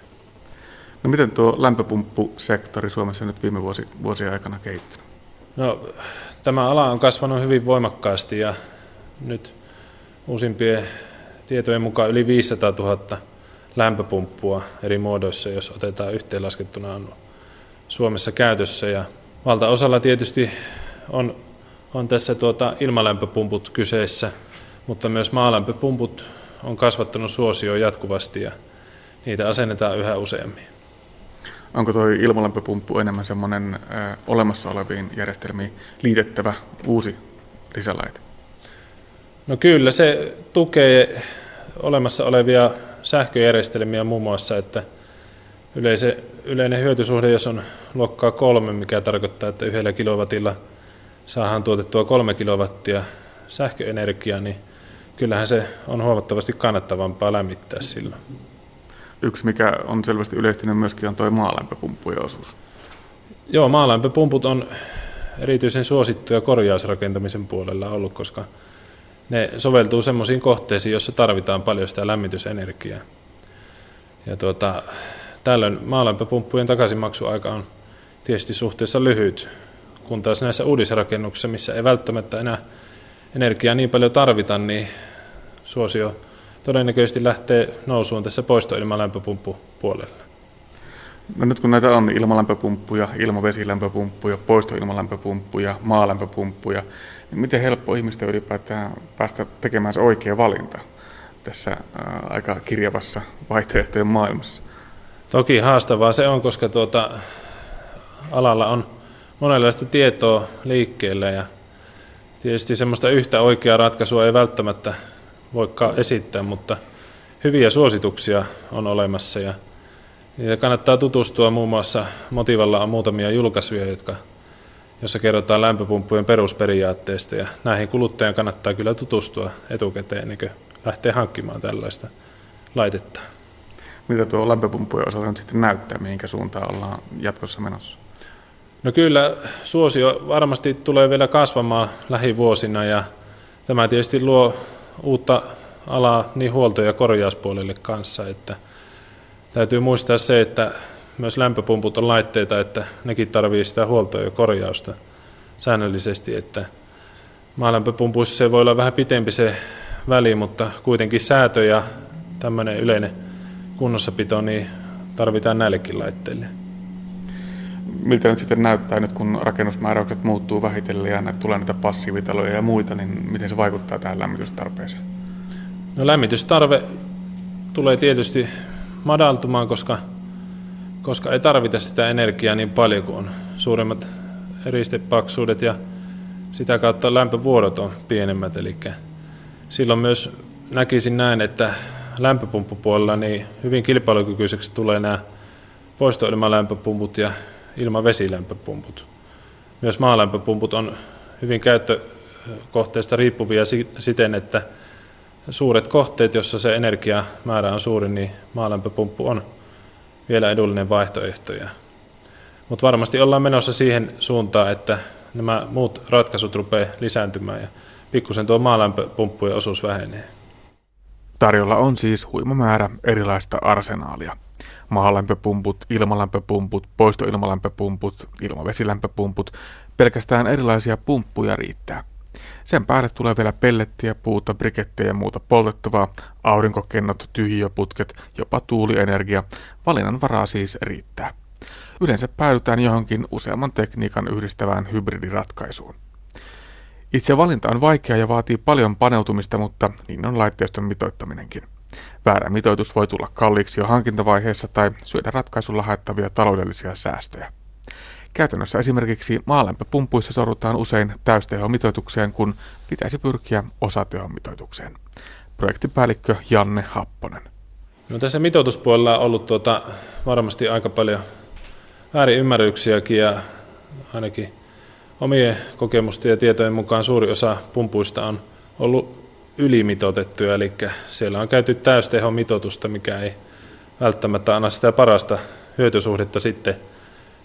No miten tuo lämpöpumppusektori Suomessa nyt viime vuosi, vuosien aikana kehittynyt? No, tämä ala on kasvanut hyvin voimakkaasti ja nyt uusimpien tietojen mukaan yli 500 000 lämpöpumppua eri muodoissa, jos otetaan yhteenlaskettuna on Suomessa käytössä. Ja valtaosalla tietysti on, on tässä tuota ilmalämpöpumput kyseessä, mutta myös maalämpöpumput on kasvattanut suosioon jatkuvasti ja niitä asennetaan yhä useammin. Onko tuo ilmalämpöpumppu enemmän semmoinen ö, olemassa oleviin järjestelmiin liitettävä uusi lisälaite? No kyllä, se tukee olemassa olevia sähköjärjestelmiä muun muassa, että yleise, yleinen hyötysuhde, jos on luokkaa kolme, mikä tarkoittaa, että yhdellä kilowatilla saadaan tuotettua kolme kilowattia sähköenergiaa, niin kyllähän se on huomattavasti kannattavampaa lämmittää silloin. Yksi, mikä on selvästi yleistynyt myöskin, on tuo maalämpöpumppujen osuus. Joo, maalämpöpumput on erityisen suosittuja korjausrakentamisen puolella ollut, koska ne soveltuu semmoisiin kohteisiin, joissa tarvitaan paljon sitä lämmitysenergiaa. Ja tuota, tällöin maalämpöpumppujen takaisinmaksuaika on tietysti suhteessa lyhyt, kun taas näissä uudisrakennuksissa, missä ei välttämättä enää energiaa niin paljon tarvita, niin suosio todennäköisesti lähtee nousuun tässä poistoilmalämpöpumppu puolella. No nyt kun näitä on ilmalämpöpumppuja, ilmavesilämpöpumppuja, poistoilmalämpöpumppuja, maalämpöpumppuja, niin miten helppo ihmisten ylipäätään päästä tekemään se oikea valinta tässä ää, aika kirjavassa vaihtoehtojen maailmassa? Toki haastavaa se on, koska tuota, alalla on monenlaista tietoa liikkeelle ja tietysti semmoista yhtä oikeaa ratkaisua ei välttämättä voikaan esittää, mutta hyviä suosituksia on olemassa ja niitä kannattaa tutustua muun muassa Motivalla on muutamia julkaisuja, jotka, jossa kerrotaan lämpöpumppujen perusperiaatteista ja näihin kuluttajan kannattaa kyllä tutustua etukäteen ennen kuin lähtee hankkimaan tällaista laitetta. Mitä tuo lämpöpumppujen osalta nyt sitten näyttää, mihinkä suuntaan ollaan jatkossa menossa? No kyllä suosio varmasti tulee vielä kasvamaan lähivuosina ja tämä tietysti luo uutta alaa niin huolto- ja korjauspuolelle kanssa, että täytyy muistaa se, että myös lämpöpumput on laitteita, että nekin tarvii sitä huoltoa ja korjausta säännöllisesti, että maalämpöpumpuissa se voi olla vähän pitempi se väli, mutta kuitenkin säätö ja tämmöinen yleinen kunnossapito niin tarvitaan näillekin laitteille. Miltä nyt sitten näyttää nyt, kun rakennusmääräykset muuttuu vähitellen ja tulee näitä passiivitaloja ja muita, niin miten se vaikuttaa tähän lämmitystarpeeseen? No lämmitystarve tulee tietysti madaltumaan, koska, koska ei tarvita sitä energiaa niin paljon kuin on suuremmat eristepaksuudet ja sitä kautta lämpövuodot on pienemmät. Eli silloin myös näkisin näin, että lämpöpumppupuolella niin hyvin kilpailukykyiseksi tulee nämä poistoilmalämpöpumput ja ilmavesilämpöpumput. Myös maalämpöpumput on hyvin käyttökohteesta riippuvia siten, että suuret kohteet, jossa se energiamäärä on suuri, niin maalämpöpumppu on vielä edullinen vaihtoehto. Mutta varmasti ollaan menossa siihen suuntaan, että nämä muut ratkaisut rupeaa lisääntymään ja pikkusen tuo maalämpöpumppujen osuus vähenee. Tarjolla on siis huima määrä erilaista arsenaalia. Maalämpöpumput, ilmalämpöpumput, poistoilmalämpöpumput, ilmavesilämpöpumput, pelkästään erilaisia pumppuja riittää. Sen päälle tulee vielä pellettiä, puuta, brikettiä ja muuta poltettavaa, aurinkokennot, tyhjiöputket, jopa tuulienergia. Valinnan varaa siis riittää. Yleensä päädytään johonkin useamman tekniikan yhdistävään hybridiratkaisuun. Itse valinta on vaikea ja vaatii paljon paneutumista, mutta niin on laitteiston mitoittaminenkin. Väärä mitoitus voi tulla kalliiksi jo hankintavaiheessa tai syödä ratkaisulla haettavia taloudellisia säästöjä. Käytännössä esimerkiksi maalämpöpumpuissa sorrutaan usein täystehomitoitukseen, kun pitäisi pyrkiä osatehomitoitukseen. Projektipäällikkö Janne Happonen. No tässä mitoituspuolella on ollut tuota, varmasti aika paljon väärinymmärryksiäkin ja ainakin omien kokemusten ja tietojen mukaan suuri osa pumpuista on ollut ylimitoitettuja, eli siellä on käyty täystehomitoitusta, mikä ei välttämättä anna sitä parasta hyötysuhdetta sitten –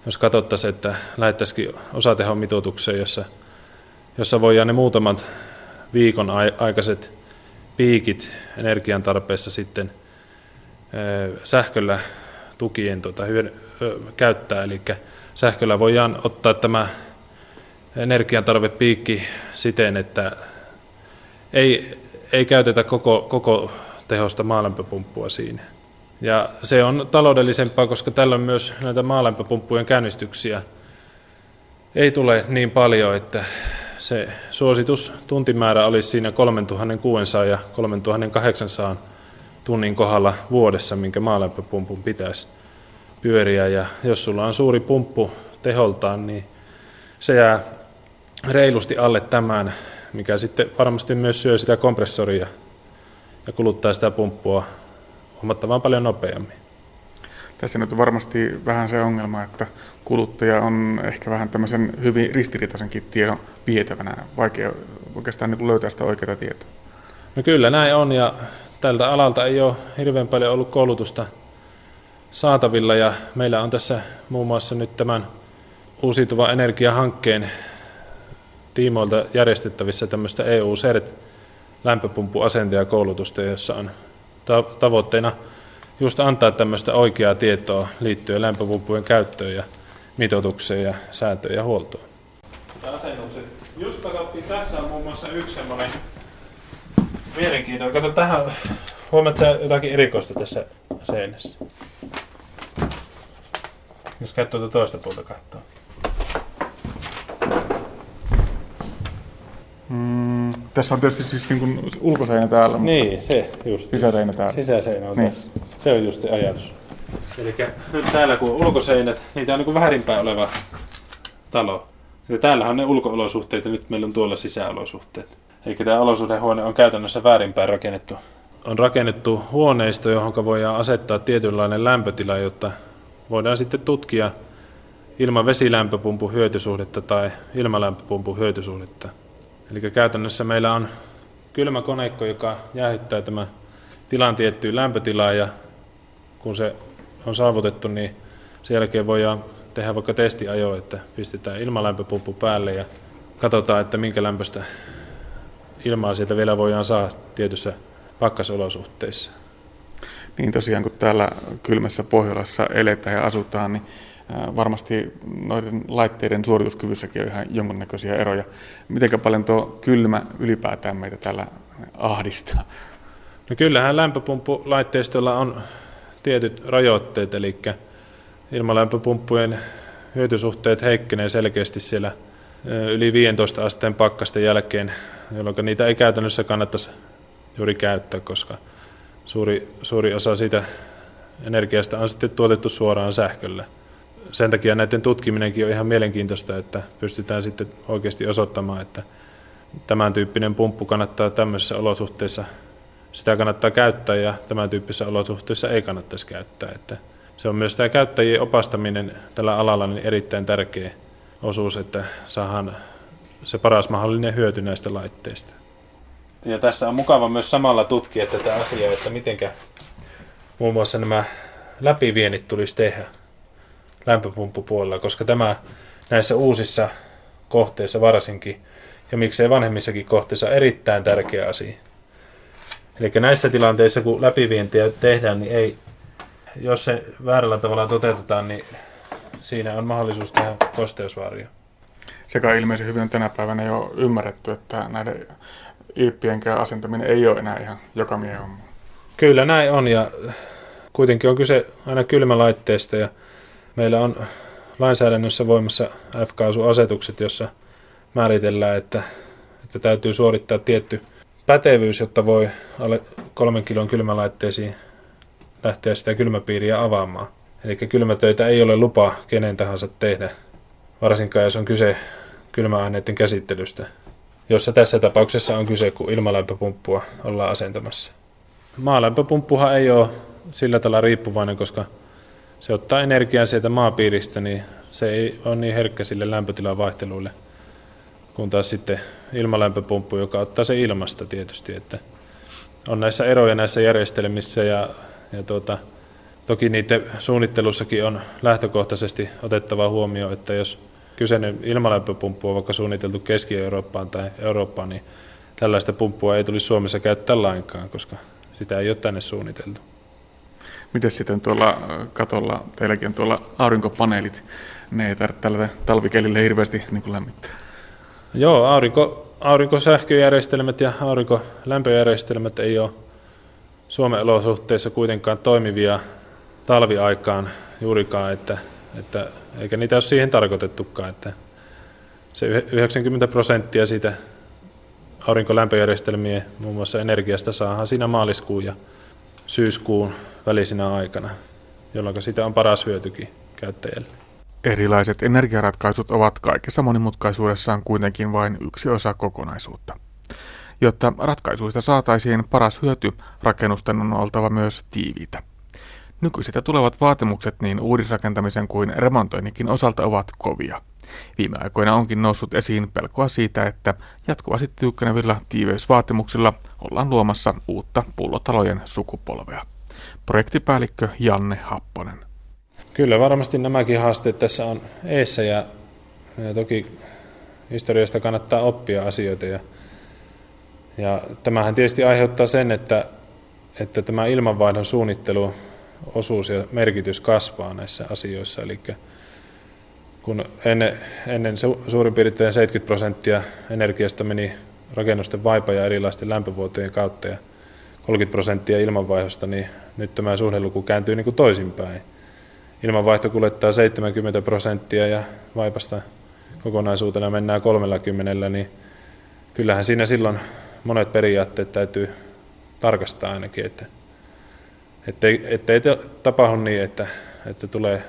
jos katsottaisiin, että lähettäisikin osatehon mitoitukseen, jossa, jossa voidaan ne muutamat viikon aikaiset piikit energian tarpeessa sitten sähköllä tukien tuota, hyödy, käyttää. Eli sähköllä voidaan ottaa tämä piikki siten, että ei, ei käytetä koko, koko tehosta maalämpöpumppua siinä. Ja se on taloudellisempaa, koska tällöin myös näitä maalämpöpumppujen käynnistyksiä ei tule niin paljon, että se suositus tuntimäärä olisi siinä 3600 ja 3800 tunnin kohdalla vuodessa, minkä maalämpöpumpun pitäisi pyöriä. Ja jos sulla on suuri pumppu teholtaan, niin se jää reilusti alle tämän, mikä sitten varmasti myös syö sitä kompressoria ja kuluttaa sitä pumppua huomattavan paljon nopeammin. Tässä nyt on varmasti vähän se ongelma, että kuluttaja on ehkä vähän tämmöisen hyvin ristiriitaisenkin tiedon vietävänä. Vaikea oikeastaan niin löytää sitä oikeaa tietoa. No kyllä näin on ja tältä alalta ei ole hirveän paljon ollut koulutusta saatavilla ja meillä on tässä muun muassa nyt tämän uusiutuvan energiahankkeen tiimoilta järjestettävissä tämmöistä EU-CERT lämpöpumppuasentajakoulutusta, jossa on tavoitteena just antaa tämmöistä oikeaa tietoa liittyen lämpöpumppujen käyttöön ja mitoitukseen ja sääntöön ja huoltoon. Asennukset. Just katsottiin, tässä on muun muassa yksi semmoinen mielenkiintoinen. Kato tähän, huomaat sä jotakin erikoista tässä seinässä? Jos katsoo tuota toista puolta katsoa. Mm, tässä on tietysti siis niin kuin ulkoseinä täällä. Niin, se just. Sisäseinä täällä. Sisäseinä on niin. tässä. Se on just se ajatus. Eli nyt täällä kun on ulkoseinät, niitä on niin väärinpäin oleva talo. Ja täällähän on ne ulkoolosuhteet ja nyt meillä on tuolla sisäolosuhteet. Eli tämä olosuhdehuone on käytännössä väärinpäin rakennettu. On rakennettu huoneisto, johon voidaan asettaa tietynlainen lämpötila, jotta voidaan sitten tutkia ilman vesilämpöpumpun hyötysuhdetta tai ilmalämpöpumpun hyötysuhdetta. Eli käytännössä meillä on kylmä koneikko, joka jäähyttää tämä tilan tiettyyn lämpötilaan ja kun se on saavutettu, niin sen jälkeen voidaan tehdä vaikka testiajo, että pistetään ilmalämpöpumppu päälle ja katsotaan, että minkä lämpöistä ilmaa sieltä vielä voidaan saada tietyissä pakkasolosuhteissa. Niin tosiaan, kun täällä kylmässä Pohjolassa eletään ja asutaan, niin varmasti noiden laitteiden suorituskyvyssäkin on ihan jonkunnäköisiä eroja. Miten paljon tuo kylmä ylipäätään meitä täällä ahdistaa? No kyllähän lämpöpumppulaitteistolla on tietyt rajoitteet, eli ilmalämpöpumppujen hyötysuhteet heikkenee selkeästi siellä yli 15 asteen pakkasten jälkeen, jolloin niitä ei käytännössä kannattaisi juuri käyttää, koska suuri, suuri osa siitä energiasta on sitten tuotettu suoraan sähköllä. Sen takia näiden tutkiminenkin on ihan mielenkiintoista, että pystytään sitten oikeasti osoittamaan, että tämän tyyppinen pumppu kannattaa tämmöisissä olosuhteissa, sitä kannattaa käyttää ja tämän tyyppisissä olosuhteissa ei kannattaisi käyttää. Että se on myös tämä käyttäjien opastaminen tällä alalla niin erittäin tärkeä osuus, että saadaan se paras mahdollinen hyöty näistä laitteista. Ja tässä on mukava myös samalla tutkia tätä asiaa, että mitenkä muun muassa nämä läpivienit tulisi tehdä lämpöpumppupuolella, koska tämä näissä uusissa kohteissa varsinkin, ja miksei vanhemmissakin kohteissa, erittäin tärkeä asia. Eli näissä tilanteissa, kun läpivientiä tehdään, niin ei, jos se väärällä tavalla toteutetaan, niin siinä on mahdollisuus tehdä kosteusvaaria. Sekä ilmeisen hyvin on tänä päivänä jo ymmärretty, että näiden ilppienkään asentaminen ei ole enää ihan joka miehen homma. Kyllä näin on ja kuitenkin on kyse aina kylmälaitteesta ja meillä on lainsäädännössä voimassa F-kaasuasetukset, jossa määritellään, että, että täytyy suorittaa tietty pätevyys, jotta voi alle kolmen kilon kylmälaitteisiin lähteä sitä kylmäpiiriä avaamaan. Eli kylmätöitä ei ole lupa kenen tahansa tehdä, varsinkaan jos on kyse kylmäaineiden käsittelystä, jossa tässä tapauksessa on kyse, kun ilmalämpöpumppua ollaan asentamassa. Maalämpöpumppuhan ei ole sillä tavalla riippuvainen, koska se ottaa energiaa sieltä maapiiristä, niin se ei ole niin herkkä sille lämpötilan vaihteluille, kun taas sitten ilmalämpöpumppu, joka ottaa se ilmasta tietysti. Että on näissä eroja näissä järjestelmissä ja, ja tuota, toki niiden suunnittelussakin on lähtökohtaisesti otettava huomioon, että jos kyseinen ilmalämpöpumppu on vaikka suunniteltu Keski-Eurooppaan tai Eurooppaan, niin tällaista pumppua ei tulisi Suomessa käyttää lainkaan, koska sitä ei ole tänne suunniteltu. Miten sitten tuolla katolla, teilläkin on tuolla aurinkopaneelit, ne ei tarvitse tällä talvikelille hirveästi niin kuin lämmittää? Joo, aurinko, aurinkosähköjärjestelmät ja aurinkolämpöjärjestelmät ei ole Suomen olosuhteissa kuitenkaan toimivia talviaikaan juurikaan, että, että, eikä niitä ole siihen tarkoitettukaan, että se 90 prosenttia siitä aurinkolämpöjärjestelmien muun muassa energiasta saadaan siinä maaliskuun ja syyskuun välisinä aikana, jolloin sitä on paras hyötykin käyttäjälle. Erilaiset energiaratkaisut ovat kaikessa monimutkaisuudessaan kuitenkin vain yksi osa kokonaisuutta. Jotta ratkaisuista saataisiin paras hyöty, rakennusten on oltava myös tiiviitä. Nykyiset ja tulevat vaatimukset niin uudisrakentamisen kuin remontoinninkin osalta ovat kovia. Viime aikoina onkin noussut esiin pelkoa siitä, että jatkuvasti tiukkenevilla tiiveysvaatimuksilla ollaan luomassa uutta pullotalojen sukupolvea. Projektipäällikkö Janne Happonen. Kyllä varmasti nämäkin haasteet tässä on eessä ja, ja toki historiasta kannattaa oppia asioita. Ja, ja tämähän tietysti aiheuttaa sen, että, että tämä ilmanvaihdon suunnittelu osuus ja merkitys kasvaa näissä asioissa. Eli kun ennen, ennen suurin piirtein 70 prosenttia energiasta meni rakennusten vaipa- ja erilaisten lämpövuotojen kautta ja 30 prosenttia ilmanvaihdosta, niin nyt tämä suhdeluku kääntyy niin kuin toisinpäin. Ilmanvaihto kuljettaa 70 prosenttia ja vaipasta kokonaisuutena mennään 30, niin kyllähän siinä silloin monet periaatteet täytyy tarkastaa ainakin, että ettei, ettei tapahdu niin, että, että tulee,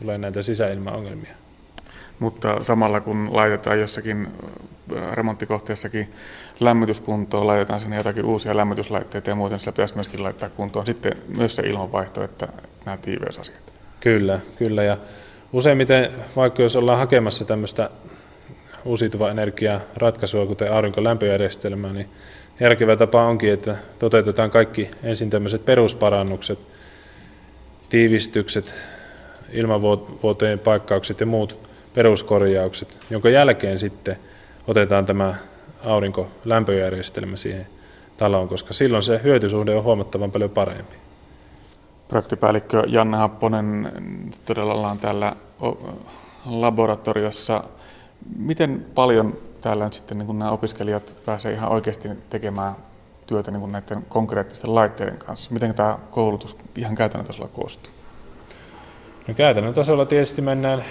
tulee näitä sisäilmaongelmia. Mutta samalla kun laitetaan jossakin remonttikohteessakin lämmityskuntoon, laitetaan sinne jotakin uusia lämmityslaitteita ja muuten sillä pitäisi myöskin laittaa kuntoon sitten myös se ilmanvaihto, että nämä tiiveysasiat. Kyllä, kyllä ja useimmiten vaikka jos ollaan hakemassa tämmöistä uusiutuvaa energiaa ratkaisua, kuten aurinkolämpöjärjestelmää, niin järkevä tapa onkin, että toteutetaan kaikki ensin tämmöiset perusparannukset, tiivistykset, ilmavuoteen paikkaukset ja muut peruskorjaukset, jonka jälkeen sitten otetaan tämä aurinkolämpöjärjestelmä siihen taloon, koska silloin se hyötysuhde on huomattavan paljon parempi. Projektipäällikkö Janne Happonen, todella ollaan täällä laboratoriossa. Miten paljon täällä nyt sitten niin nämä opiskelijat pääsevät ihan oikeasti tekemään työtä niin näiden konkreettisten laitteiden kanssa? Miten tämä koulutus ihan käytännön tasolla koostuu? No käytännön tasolla tietysti mennään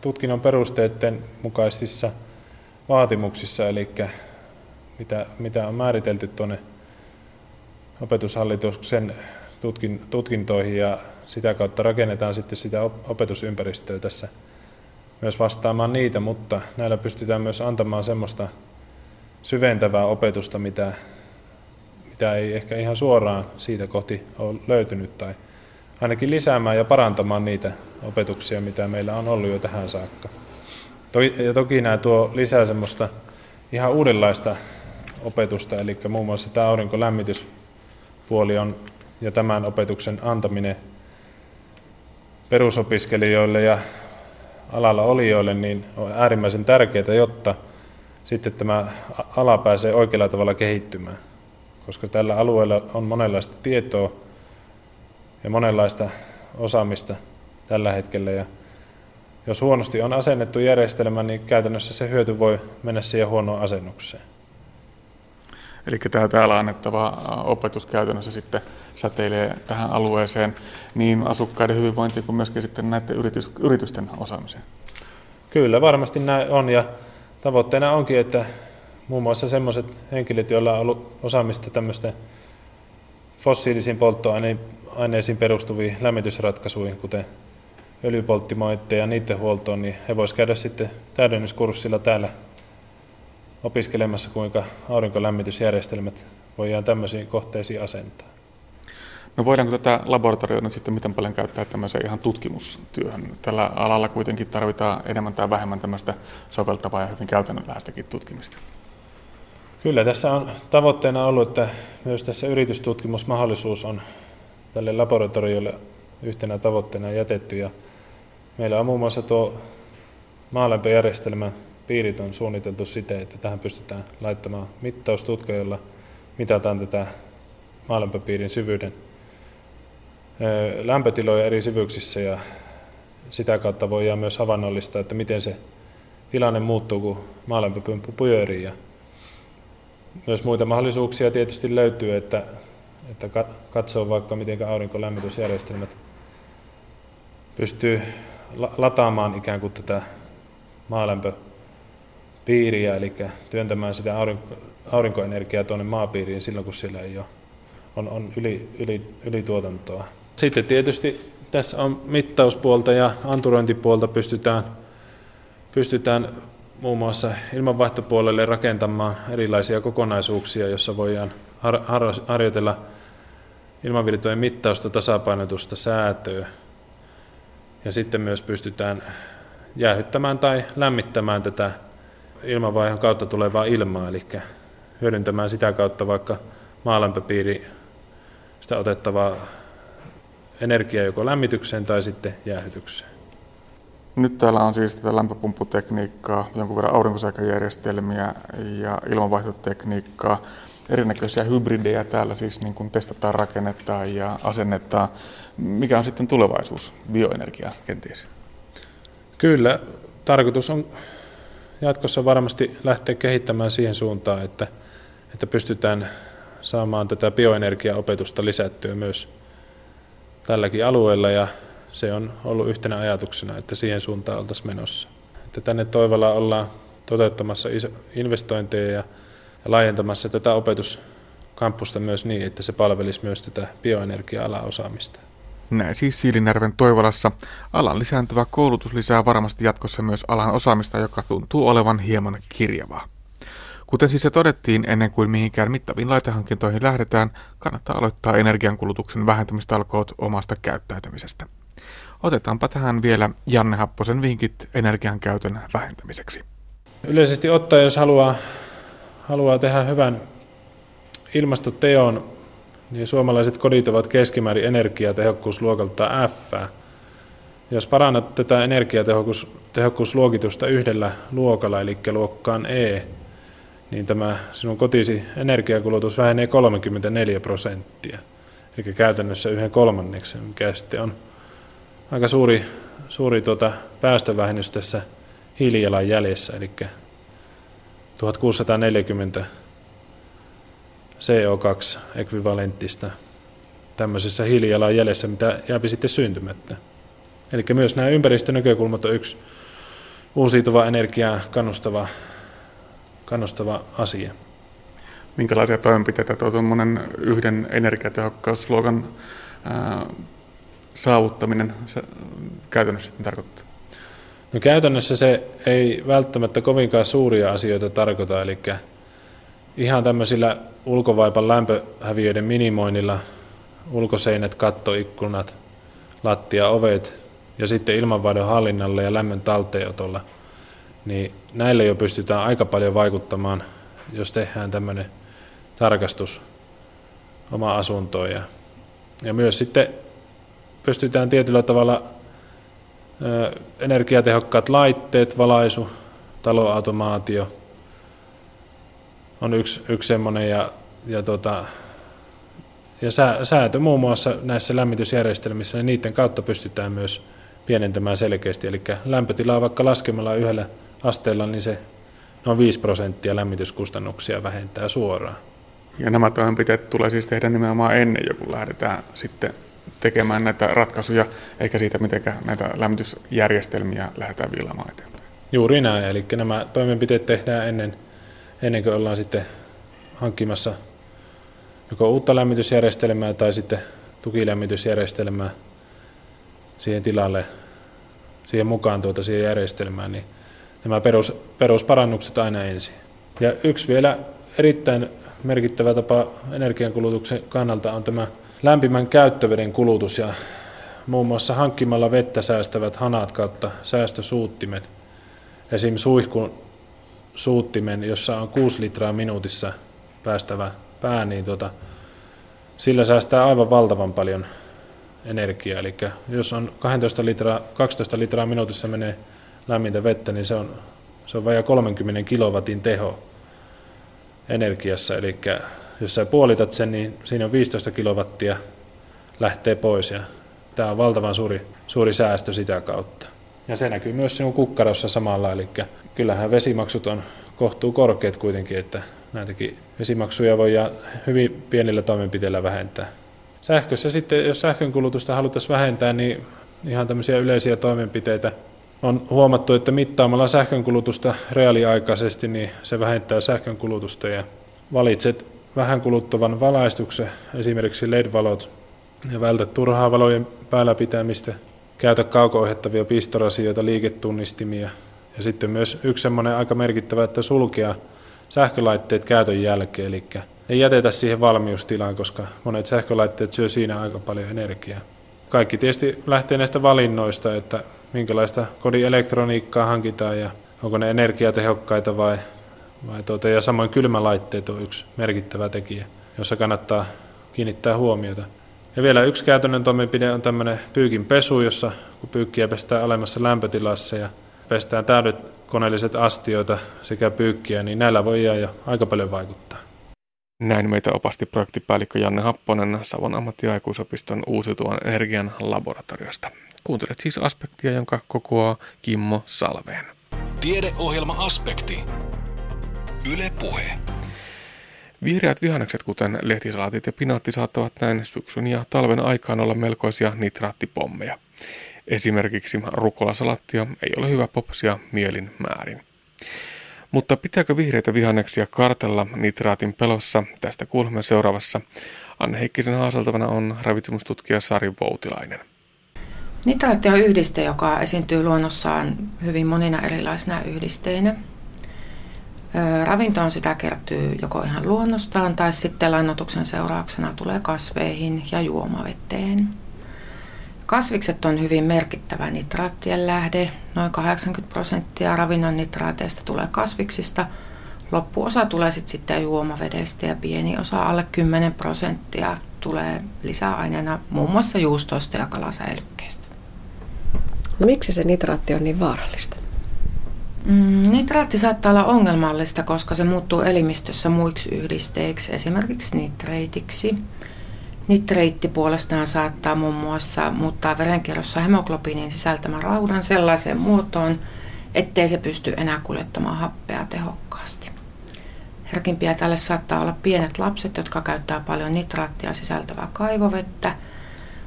tutkinnon perusteiden mukaisissa vaatimuksissa, eli mitä, mitä on määritelty tuonne opetushallituksen tutkin, tutkintoihin ja sitä kautta rakennetaan sitten sitä opetusympäristöä tässä myös vastaamaan niitä, mutta näillä pystytään myös antamaan semmoista syventävää opetusta, mitä, mitä ei ehkä ihan suoraan siitä kohti ole löytynyt tai ainakin lisäämään ja parantamaan niitä opetuksia, mitä meillä on ollut jo tähän saakka. Ja toki nämä tuo lisää semmoista ihan uudenlaista opetusta, eli muun muassa tämä aurinkolämmityspuoli on ja tämän opetuksen antaminen perusopiskelijoille ja alalla olijoille niin on äärimmäisen tärkeää, jotta sitten tämä ala pääsee oikealla tavalla kehittymään. Koska tällä alueella on monenlaista tietoa ja monenlaista osaamista tällä hetkellä. Ja jos huonosti on asennettu järjestelmä, niin käytännössä se hyöty voi mennä siihen huonoon asennukseen. Eli tämä täällä annettava opetus käytännössä sitten säteilee tähän alueeseen niin asukkaiden hyvinvointiin kuin myöskin sitten näiden yritys, yritysten osaamiseen. Kyllä, varmasti näin on ja tavoitteena onkin, että muun muassa sellaiset henkilöt, joilla on ollut osaamista tämmöisten fossiilisiin polttoaineisiin perustuviin lämmitysratkaisuihin, kuten öljypolttimoitteja ja niiden huoltoon, niin he voisivat käydä sitten täydennyskurssilla täällä opiskelemassa, kuinka aurinkolämmitysjärjestelmät voidaan tämmöisiin kohteisiin asentaa. No voidaanko tätä laboratoriota nyt sitten miten paljon käyttää tämmöiseen ihan tutkimustyöhön? Tällä alalla kuitenkin tarvitaan enemmän tai vähemmän tämmöistä soveltavaa ja hyvin käytännönläheistäkin tutkimista. Kyllä, tässä on tavoitteena ollut, että myös tässä yritystutkimusmahdollisuus on tälle laboratoriolle yhtenä tavoitteena jätetty. Ja meillä on muun muassa tuo maalämpöjärjestelmän piirit on suunniteltu siten, että tähän pystytään laittamaan mittaustutka, jolla mitataan tätä maalämpöpiirin syvyyden lämpötiloja eri syvyyksissä ja sitä kautta voidaan myös havainnollistaa, että miten se tilanne muuttuu, kun maalämpöpumppu pyörii. Ja myös muita mahdollisuuksia tietysti löytyy, että, että katsoo vaikka miten aurinkolämmitysjärjestelmät pystyy lataamaan ikään kuin tätä maalämpöpiiriä, eli työntämään sitä aurinkoenergiaa tuonne maapiiriin silloin, kun siellä ei ole, on, on yli, yli, ylituotantoa. Sitten tietysti tässä on mittauspuolta ja anturointipuolta pystytään, pystytään muun muassa ilmanvaihtopuolelle rakentamaan erilaisia kokonaisuuksia, joissa voidaan har- har- harjoitella ilmanvirtojen mittausta, tasapainotusta, säätöä. Ja sitten myös pystytään jäähyttämään tai lämmittämään tätä ilmanvaihon kautta tulevaa ilmaa, eli hyödyntämään sitä kautta vaikka maalämpöpiiri sitä otettavaa energiaa joko lämmitykseen tai sitten jäähytykseen. Nyt täällä on siis tätä lämpöpumpputekniikkaa, jonkun verran aurinkosähköjärjestelmiä ja ilmanvaihtotekniikkaa. Erinäköisiä hybridejä täällä siis niin kuin testataan, rakennetaan ja asennetaan. Mikä on sitten tulevaisuus bioenergia kenties? Kyllä, tarkoitus on jatkossa varmasti lähteä kehittämään siihen suuntaan, että, että pystytään saamaan tätä bioenergiaopetusta lisättyä myös tälläkin alueella ja se on ollut yhtenä ajatuksena, että siihen suuntaan oltaisiin menossa. Että tänne Toivolla ollaan toteuttamassa investointeja ja, laajentamassa tätä opetus, kampusta myös niin, että se palvelisi myös tätä bioenergia-alaosaamista. Näin siis Siilinärven Toivolassa. Alan lisääntyvä koulutus lisää varmasti jatkossa myös alan osaamista, joka tuntuu olevan hieman kirjavaa. Kuten siis se todettiin, ennen kuin mihinkään mittaviin laitehankintoihin lähdetään, kannattaa aloittaa energiankulutuksen vähentämistalkoot omasta käyttäytymisestä. Otetaanpa tähän vielä Janne Happosen vinkit energian käytön vähentämiseksi. Yleisesti ottaen, jos haluaa, haluaa tehdä hyvän ilmastoteon, niin suomalaiset kodit ovat keskimäärin energiatehokkuusluokalta F. Jos parannat tätä energiatehokkuusluokitusta yhdellä luokalla, eli luokkaan E, niin tämä sinun kotisi energiakulutus vähenee 34 prosenttia, eli käytännössä yhden kolmanneksen, mikä sitten on aika suuri, suuri tuota päästövähennys tässä hiilijalanjäljessä, eli 1640 CO2-ekvivalenttista tämmöisessä hiilijalanjäljessä, mitä jääpi sitten syntymättä. Eli myös nämä ympäristönäkökulmat on yksi uusiutuva energiaa kannustava, kannustava asia. Minkälaisia toimenpiteitä tuo yhden energiatehokkausluokan saavuttaminen se käytännössä sitten tarkoittaa? No käytännössä se ei välttämättä kovinkaan suuria asioita tarkoita, eli ihan tämmöisillä ulkovaipan lämpöhäviöiden minimoinnilla, ulkoseinät, kattoikkunat, lattia, ovet ja sitten ilmanvaihdon hallinnalla ja lämmön talteenotolla, niin näille jo pystytään aika paljon vaikuttamaan, jos tehdään tämmöinen tarkastus oma asuntoon. Ja, ja myös sitten pystytään tietyllä tavalla energiatehokkaat laitteet, valaisu, taloautomaatio on yksi, yksi semmoinen ja, ja, tota, ja säätö muun muassa näissä lämmitysjärjestelmissä, niin niiden kautta pystytään myös pienentämään selkeästi. Eli lämpötilaa vaikka laskemalla yhdellä asteella, niin se noin 5 prosenttia lämmityskustannuksia vähentää suoraan. Ja nämä toimenpiteet tulee siis tehdä nimenomaan ennen kun lähdetään sitten tekemään näitä ratkaisuja, eikä siitä, miten näitä lämmitysjärjestelmiä lähdetään viilaamaan eteenpäin. Juuri näin, eli nämä toimenpiteet tehdään ennen, ennen kuin ollaan sitten hankkimassa joko uutta lämmitysjärjestelmää tai sitten tukilämmitysjärjestelmää siihen tilalle, siihen mukaan tuota siihen järjestelmään, niin nämä perus, perusparannukset aina ensin. Ja yksi vielä erittäin merkittävä tapa energiankulutuksen kannalta on tämä lämpimän käyttöveden kulutus ja muun muassa hankkimalla vettä säästävät hanat kautta säästösuuttimet. Esim. suihkun suuttimen, jossa on 6 litraa minuutissa päästävä pää, niin tuota, sillä säästää aivan valtavan paljon energiaa. Eli jos on 12 litraa, 12 litraa minuutissa menee lämmintä vettä, niin se on, se on vajaa 30 kilowatin teho energiassa. Eli jos sä puolitat sen, niin siinä on 15 kilowattia lähtee pois ja tämä on valtavan suuri, suuri säästö sitä kautta. Ja se näkyy myös sinun kukkarossa samalla, eli kyllähän vesimaksut on kohtuu korkeat kuitenkin, että näitäkin vesimaksuja voi hyvin pienillä toimenpiteillä vähentää. Sähkössä sitten, jos sähkönkulutusta haluttaisiin vähentää, niin ihan tämmöisiä yleisiä toimenpiteitä on huomattu, että mittaamalla sähkönkulutusta reaaliaikaisesti, niin se vähentää sähkönkulutusta ja valitset vähän kuluttavan valaistuksen, esimerkiksi LED-valot, ja vältä turhaa valojen päällä pitämistä, käytä kauko-ohjattavia pistorasioita, liiketunnistimia, ja sitten myös yksi semmoinen aika merkittävä, että sulkea sähkölaitteet käytön jälkeen, eli ei jätetä siihen valmiustilaan, koska monet sähkölaitteet syö siinä aika paljon energiaa. Kaikki tietysti lähtee näistä valinnoista, että minkälaista kodin elektroniikkaa hankitaan ja onko ne energiatehokkaita vai vai tuota, ja samoin kylmälaitteet on yksi merkittävä tekijä, jossa kannattaa kiinnittää huomiota. Ja vielä yksi käytännön toimenpide on tämmöinen pyykin pesu, jossa kun pyykkiä pestään alemmassa lämpötilassa ja pestään täydet koneelliset astioita sekä pyykkiä, niin näillä voi jo aika paljon vaikuttaa. Näin meitä opasti projektipäällikkö Janne Happonen Savon ammattiaikuisopiston uusiutuvan energian laboratoriosta. Kuuntelet siis aspektia, jonka kokoaa Kimmo Salveen. Tiedeohjelma Aspekti. Yle Puhe. Vihreät vihannekset, kuten lehtisalaatit ja pinaatti, saattavat näin syksyn ja talven aikaan olla melkoisia nitraattipommeja. Esimerkiksi rukolasalattia ei ole hyvä popsia mielin määrin. Mutta pitääkö vihreitä vihanneksia kartella nitraatin pelossa? Tästä kuulemme seuraavassa. Anne Heikkisen haaseltavana on ravitsemustutkija Sari Voutilainen. Nitraatti on yhdiste, joka esiintyy luonnossaan hyvin monina erilaisina yhdisteinä. Ravintoon sitä kertyy joko ihan luonnostaan tai sitten lannotuksen seurauksena tulee kasveihin ja juomaveteen. Kasvikset on hyvin merkittävä nitraattien lähde. Noin 80 prosenttia ravinnon nitraateista tulee kasviksista. Loppuosa tulee sitten juomavedestä ja pieni osa alle 10 prosenttia tulee lisäaineena muun muassa juustoista ja kalasäilykkeistä. No miksi se nitraatti on niin vaarallista? Mm, nitraatti saattaa olla ongelmallista, koska se muuttuu elimistössä muiksi yhdisteiksi, esimerkiksi nitreitiksi. Nitreitti puolestaan saattaa muun muassa muuttaa verenkierrossa hemoglobiinin sisältämän raudan sellaiseen muotoon, ettei se pysty enää kuljettamaan happea tehokkaasti. Herkimpiä tälle saattaa olla pienet lapset, jotka käyttää paljon nitraattia sisältävää kaivovettä –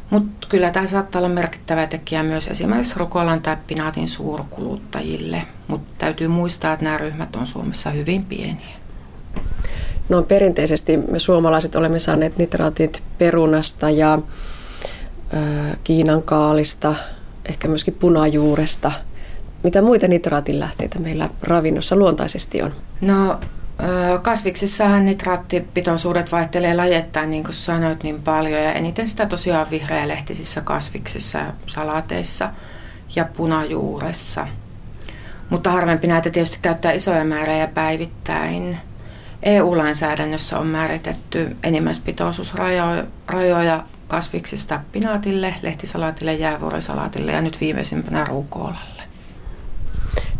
mutta kyllä tämä saattaa olla merkittävä tekijä myös esimerkiksi rukolan tai pinaatin suurkuluttajille. Mutta täytyy muistaa, että nämä ryhmät on Suomessa hyvin pieniä. No perinteisesti me suomalaiset olemme saaneet nitraatit perunasta ja ö, Kiinan kaalista, ehkä myöskin punajuuresta. Mitä muita nitraatin lähteitä meillä ravinnossa luontaisesti on? No Kasviksissahan nitraattipitoisuudet vaihtelee lajettain, niin kuin sanoit, niin paljon. Ja eniten sitä tosiaan vihreälehtisissä kasviksissa, salaateissa ja punajuuressa. Mutta harvempi näitä tietysti käyttää isoja määriä päivittäin. EU-lainsäädännössä on määritetty enimmäispitoisuusrajoja kasviksista pinaatille, lehtisalaatille, jäävuorisalaatille ja nyt viimeisimpänä ruukolalle.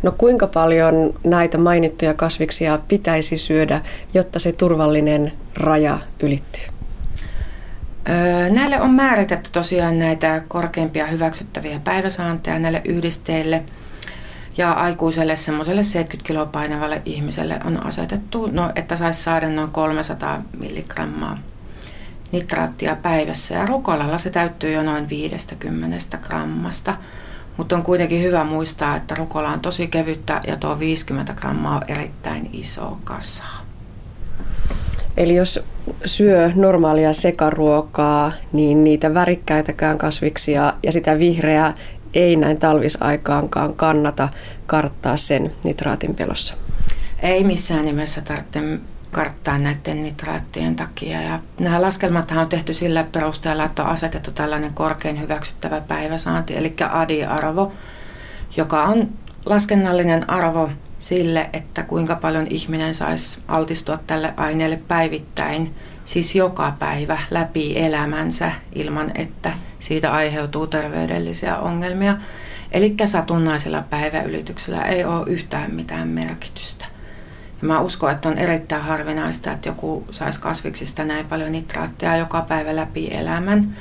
No kuinka paljon näitä mainittuja kasviksia pitäisi syödä, jotta se turvallinen raja ylittyy? Näille on määritetty tosiaan näitä korkeimpia hyväksyttäviä päiväsaanteja näille yhdisteille. Ja aikuiselle semmoiselle 70 kiloa painavalle ihmiselle on asetettu, no, että saisi saada noin 300 milligrammaa nitraattia päivässä. Ja rukolalla se täyttyy jo noin 50 grammasta. Mutta on kuitenkin hyvä muistaa, että rukola on tosi kevyttä ja tuo 50 grammaa on erittäin iso kasa. Eli jos syö normaalia sekaruokaa, niin niitä värikkäitäkään kasviksia ja sitä vihreää ei näin talvisaikaankaan kannata karttaa sen nitraatin pelossa. Ei missään nimessä tarvitse karttaa näiden nitraattien takia. Ja nämä laskelmat on tehty sillä perusteella, että on asetettu tällainen korkein hyväksyttävä päiväsaanti, eli ADI-arvo, joka on laskennallinen arvo sille, että kuinka paljon ihminen saisi altistua tälle aineelle päivittäin, siis joka päivä läpi elämänsä ilman, että siitä aiheutuu terveydellisiä ongelmia. Eli satunnaisella päiväylityksellä ei ole yhtään mitään merkitystä. Mä uskon, että on erittäin harvinaista, että joku saisi kasviksista näin paljon nitraattia joka päivä läpi elämän.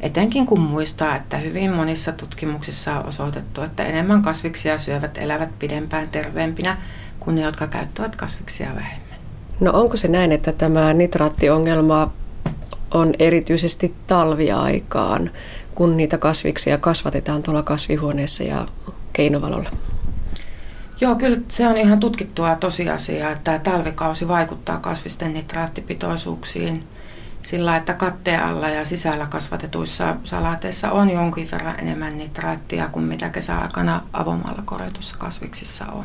Etenkin kun muistaa, että hyvin monissa tutkimuksissa on osoitettu, että enemmän kasviksia syövät elävät pidempään terveempinä kuin ne, jotka käyttävät kasviksia vähemmän. No onko se näin, että tämä nitraattiongelma on erityisesti talviaikaan, kun niitä kasviksia kasvatetaan tuolla kasvihuoneessa ja keinovalolla? Joo, kyllä se on ihan tutkittua tosiasiaa, että talvikausi vaikuttaa kasvisten nitraattipitoisuuksiin sillä, että katteen alla ja sisällä kasvatetuissa salaateissa on jonkin verran enemmän nitraattia kuin mitä kesäaikana avomaalla korjatussa kasviksissa on.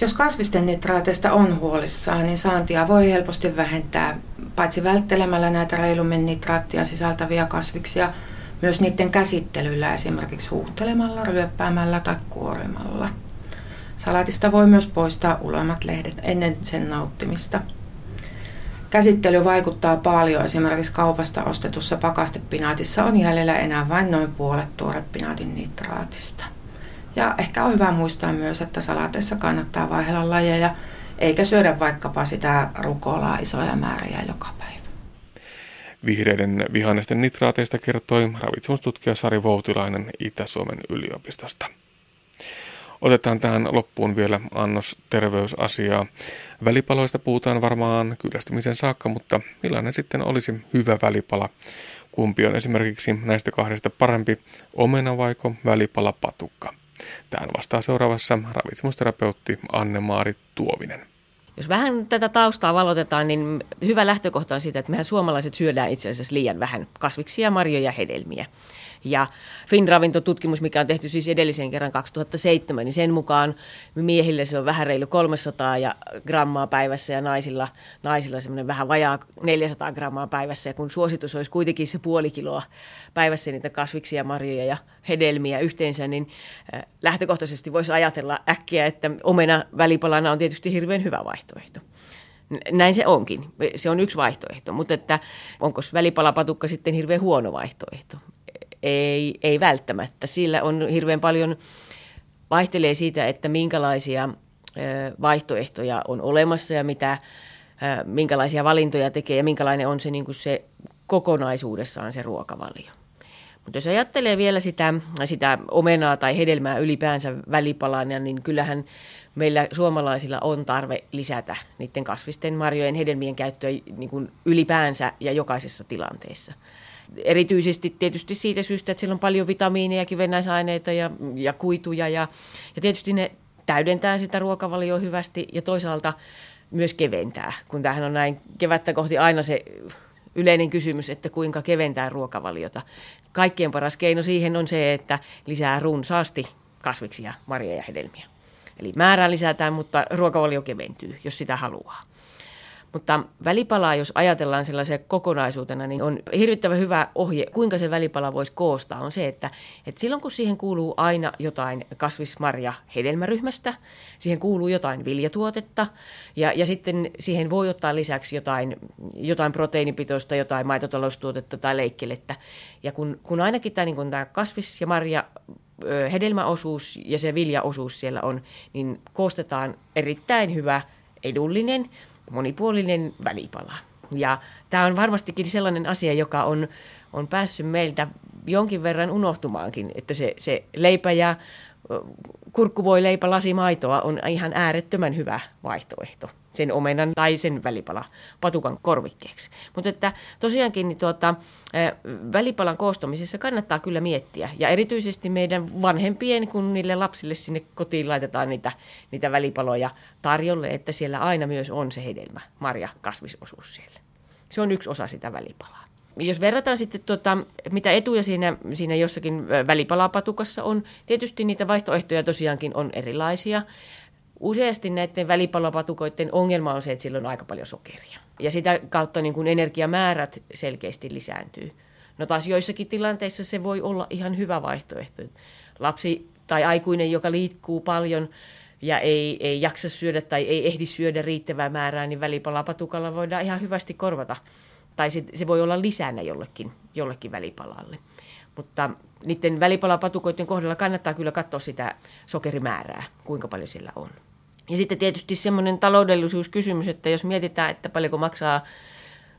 Jos kasvisten nitraateista on huolissaan, niin saantia voi helposti vähentää paitsi välttelemällä näitä reilummin nitraattia sisältäviä kasviksia, myös niiden käsittelyllä esimerkiksi huuhtelemalla, ryöppäämällä tai kuorimalla. Salaatista voi myös poistaa uloimmat lehdet ennen sen nauttimista. Käsittely vaikuttaa paljon. Esimerkiksi kaupasta ostetussa pakastepinaatissa on jäljellä enää vain noin puolet tuorepinaatin nitraatista. Ja ehkä on hyvä muistaa myös, että salaateissa kannattaa vaihella lajeja, eikä syödä vaikkapa sitä rukolaa isoja määriä joka päivä. Vihreiden vihannesten nitraateista kertoi ravitsemustutkija Sari Voutilainen Itä-Suomen yliopistosta. Otetaan tähän loppuun vielä annos terveysasiaa. Välipaloista puhutaan varmaan kyllästymisen saakka, mutta millainen sitten olisi hyvä välipala? Kumpi on esimerkiksi näistä kahdesta parempi, omena vaiko välipala patukka? Tähän vastaa seuraavassa ravitsemusterapeutti Anne-Maari Tuovinen. Jos vähän tätä taustaa valotetaan, niin hyvä lähtökohta on siitä, että mehän suomalaiset syödään itse asiassa liian vähän kasviksia, marjoja ja hedelmiä. Ja Finravintotutkimus, mikä on tehty siis edellisen kerran 2007, niin sen mukaan miehille se on vähän reilu 300 ja grammaa päivässä ja naisilla, naisilla semmoinen vähän vajaa 400 grammaa päivässä. Ja kun suositus olisi kuitenkin se puoli kiloa päivässä niitä kasviksia, marjoja ja hedelmiä yhteensä, niin lähtökohtaisesti voisi ajatella äkkiä, että omena välipalana on tietysti hirveän hyvä vaihtoehto. Näin se onkin. Se on yksi vaihtoehto, mutta että onko välipalapatukka sitten hirveän huono vaihtoehto? Ei, ei välttämättä. Sillä on hirveän paljon, vaihtelee siitä, että minkälaisia vaihtoehtoja on olemassa ja mitä, minkälaisia valintoja tekee ja minkälainen on se, niin kuin se kokonaisuudessaan se ruokavalio. Mutta jos ajattelee vielä sitä, sitä omenaa tai hedelmää ylipäänsä välipalana, niin kyllähän meillä suomalaisilla on tarve lisätä niiden kasvisten, marjojen, hedelmien käyttöä niin kuin ylipäänsä ja jokaisessa tilanteessa. Erityisesti tietysti siitä syystä, että siellä on paljon vitamiineja, kivennäisaineita ja, ja kuituja ja, ja tietysti ne täydentää sitä ruokavalioa hyvästi ja toisaalta myös keventää, kun tämähän on näin kevättä kohti aina se yleinen kysymys, että kuinka keventää ruokavaliota. Kaikkien paras keino siihen on se, että lisää runsaasti kasviksia, marjoja ja hedelmiä. Eli määrää lisätään, mutta ruokavalio keventyy, jos sitä haluaa. Mutta välipalaa, jos ajatellaan sellaisen kokonaisuutena, niin on hirvittävän hyvä ohje, kuinka se välipala voisi koostaa, on se, että, että silloin kun siihen kuuluu aina jotain kasvismarja hedelmäryhmästä, siihen kuuluu jotain viljatuotetta ja, ja sitten siihen voi ottaa lisäksi jotain, jotain proteiinipitoista, jotain maitotaloustuotetta tai leikkelettä. Ja kun, kun ainakin tämä, niin kun tämä kasvis- ja marja hedelmäosuus ja se viljaosuus siellä on, niin koostetaan erittäin hyvä, edullinen, monipuolinen välipala. Ja tämä on varmastikin sellainen asia, joka on, on päässyt meiltä jonkin verran unohtumaankin, että se, se leipä ja kurkku voi leipä lasi maitoa on ihan äärettömän hyvä vaihtoehto sen omenan tai sen välipala patukan korvikkeeksi. Mutta että tosiaankin niin tuota, välipalan koostamisessa kannattaa kyllä miettiä. Ja erityisesti meidän vanhempien, kun niille lapsille sinne kotiin laitetaan niitä, niitä välipaloja tarjolle, että siellä aina myös on se hedelmä, marja, kasvisosuus siellä. Se on yksi osa sitä välipalaa. Jos verrataan sitten, tuota, mitä etuja siinä, siinä jossakin välipalapatukassa on, tietysti niitä vaihtoehtoja tosiaankin on erilaisia. Useasti näiden välipalopatukoiden ongelma on se, että sillä on aika paljon sokeria. Ja sitä kautta niin kuin energiamäärät selkeästi lisääntyy. No taas joissakin tilanteissa se voi olla ihan hyvä vaihtoehto. Lapsi tai aikuinen, joka liikkuu paljon ja ei, ei jaksa syödä tai ei ehdi syödä riittävää määrää, niin välipalapatukalla voidaan ihan hyvästi korvata. Tai se, se voi olla lisänä jollekin, jollekin välipalalle. Mutta niiden välipalapatukoiden kohdalla kannattaa kyllä katsoa sitä sokerimäärää, kuinka paljon sillä on. Ja sitten tietysti semmoinen taloudellisuuskysymys, että jos mietitään, että paljonko maksaa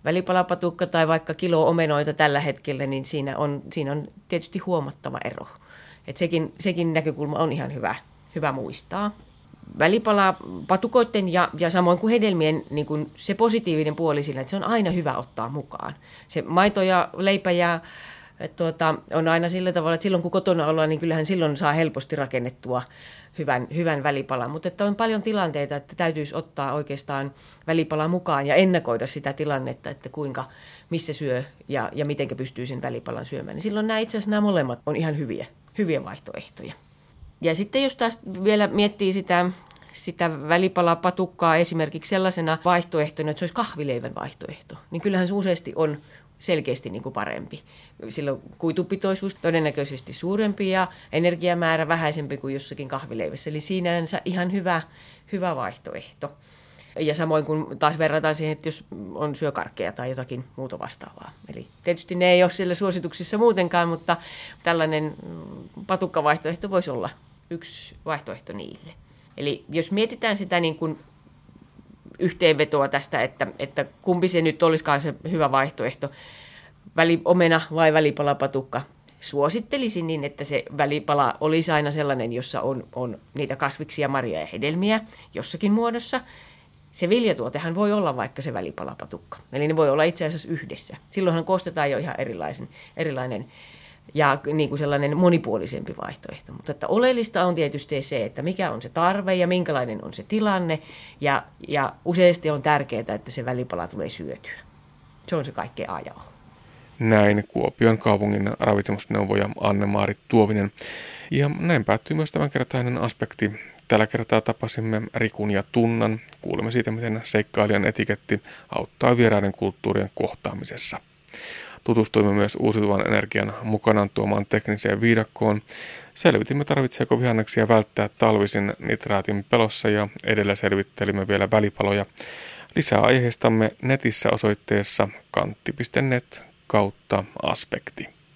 välipalapatukka tai vaikka kilo omenoita tällä hetkellä, niin siinä on, siinä on tietysti huomattava ero. Et sekin, sekin näkökulma on ihan hyvä, hyvä muistaa. Välipala patukoiden ja, ja samoin kuin hedelmien niin kuin se positiivinen puoli sillä, että se on aina hyvä ottaa mukaan. Se maito ja leipä ja tuota, on aina sillä tavalla, että silloin kun kotona ollaan, niin kyllähän silloin saa helposti rakennettua hyvän, hyvän välipalan. Mutta että on paljon tilanteita, että täytyisi ottaa oikeastaan välipala mukaan ja ennakoida sitä tilannetta, että kuinka, missä syö ja, ja miten pystyy sen välipalan syömään. Niin silloin nämä itse asiassa nämä molemmat on ihan hyviä, hyviä vaihtoehtoja. Ja sitten jos taas vielä miettii sitä, sitä välipalapatukkaa esimerkiksi sellaisena vaihtoehtona, että se olisi kahvileivän vaihtoehto, niin kyllähän se useasti on selkeästi niin kuin parempi. Silloin kuitupitoisuus todennäköisesti suurempi ja energiamäärä vähäisempi kuin jossakin kahvileivässä. Eli sinänsä ihan hyvä, hyvä vaihtoehto. Ja samoin kun taas verrataan siihen, että jos on syökarkkeja tai jotakin muuta vastaavaa. Eli tietysti ne ei ole siellä suosituksissa muutenkaan, mutta tällainen patukkavaihtoehto voisi olla yksi vaihtoehto niille. Eli jos mietitään sitä niin kuin yhteenvetoa tästä, että, että kumpi se nyt olisikaan se hyvä vaihtoehto, väliomena vai välipalapatukka. Suosittelisin niin, että se välipala olisi aina sellainen, jossa on, on niitä kasviksia, marjoja ja hedelmiä jossakin muodossa. Se viljatuotehan voi olla vaikka se välipalapatukka. Eli ne voi olla itse asiassa yhdessä. Silloinhan koostetaan jo ihan erilaisen, erilainen ja niin kuin sellainen monipuolisempi vaihtoehto. Mutta että oleellista on tietysti se, että mikä on se tarve ja minkälainen on se tilanne. Ja, ja useasti on tärkeää, että se välipala tulee syötyä. Se on se kaikkein aja. Näin Kuopion kaupungin ravitsemusneuvoja Anne-Maari Tuovinen. Ja näin päättyy myös tämänkertainen aspekti. Tällä kertaa tapasimme Rikun ja Tunnan. Kuulemme siitä, miten seikkailijan etiketti auttaa vieraiden kulttuurien kohtaamisessa. Tutustuimme myös uusiutuvan energian mukanaan tuomaan tekniseen viidakkoon. Selvitimme, tarvitseeko vihanneksia välttää talvisin nitraatin pelossa ja edellä selvittelimme vielä välipaloja. Lisää aiheistamme netissä osoitteessa kantti.net kautta aspekti.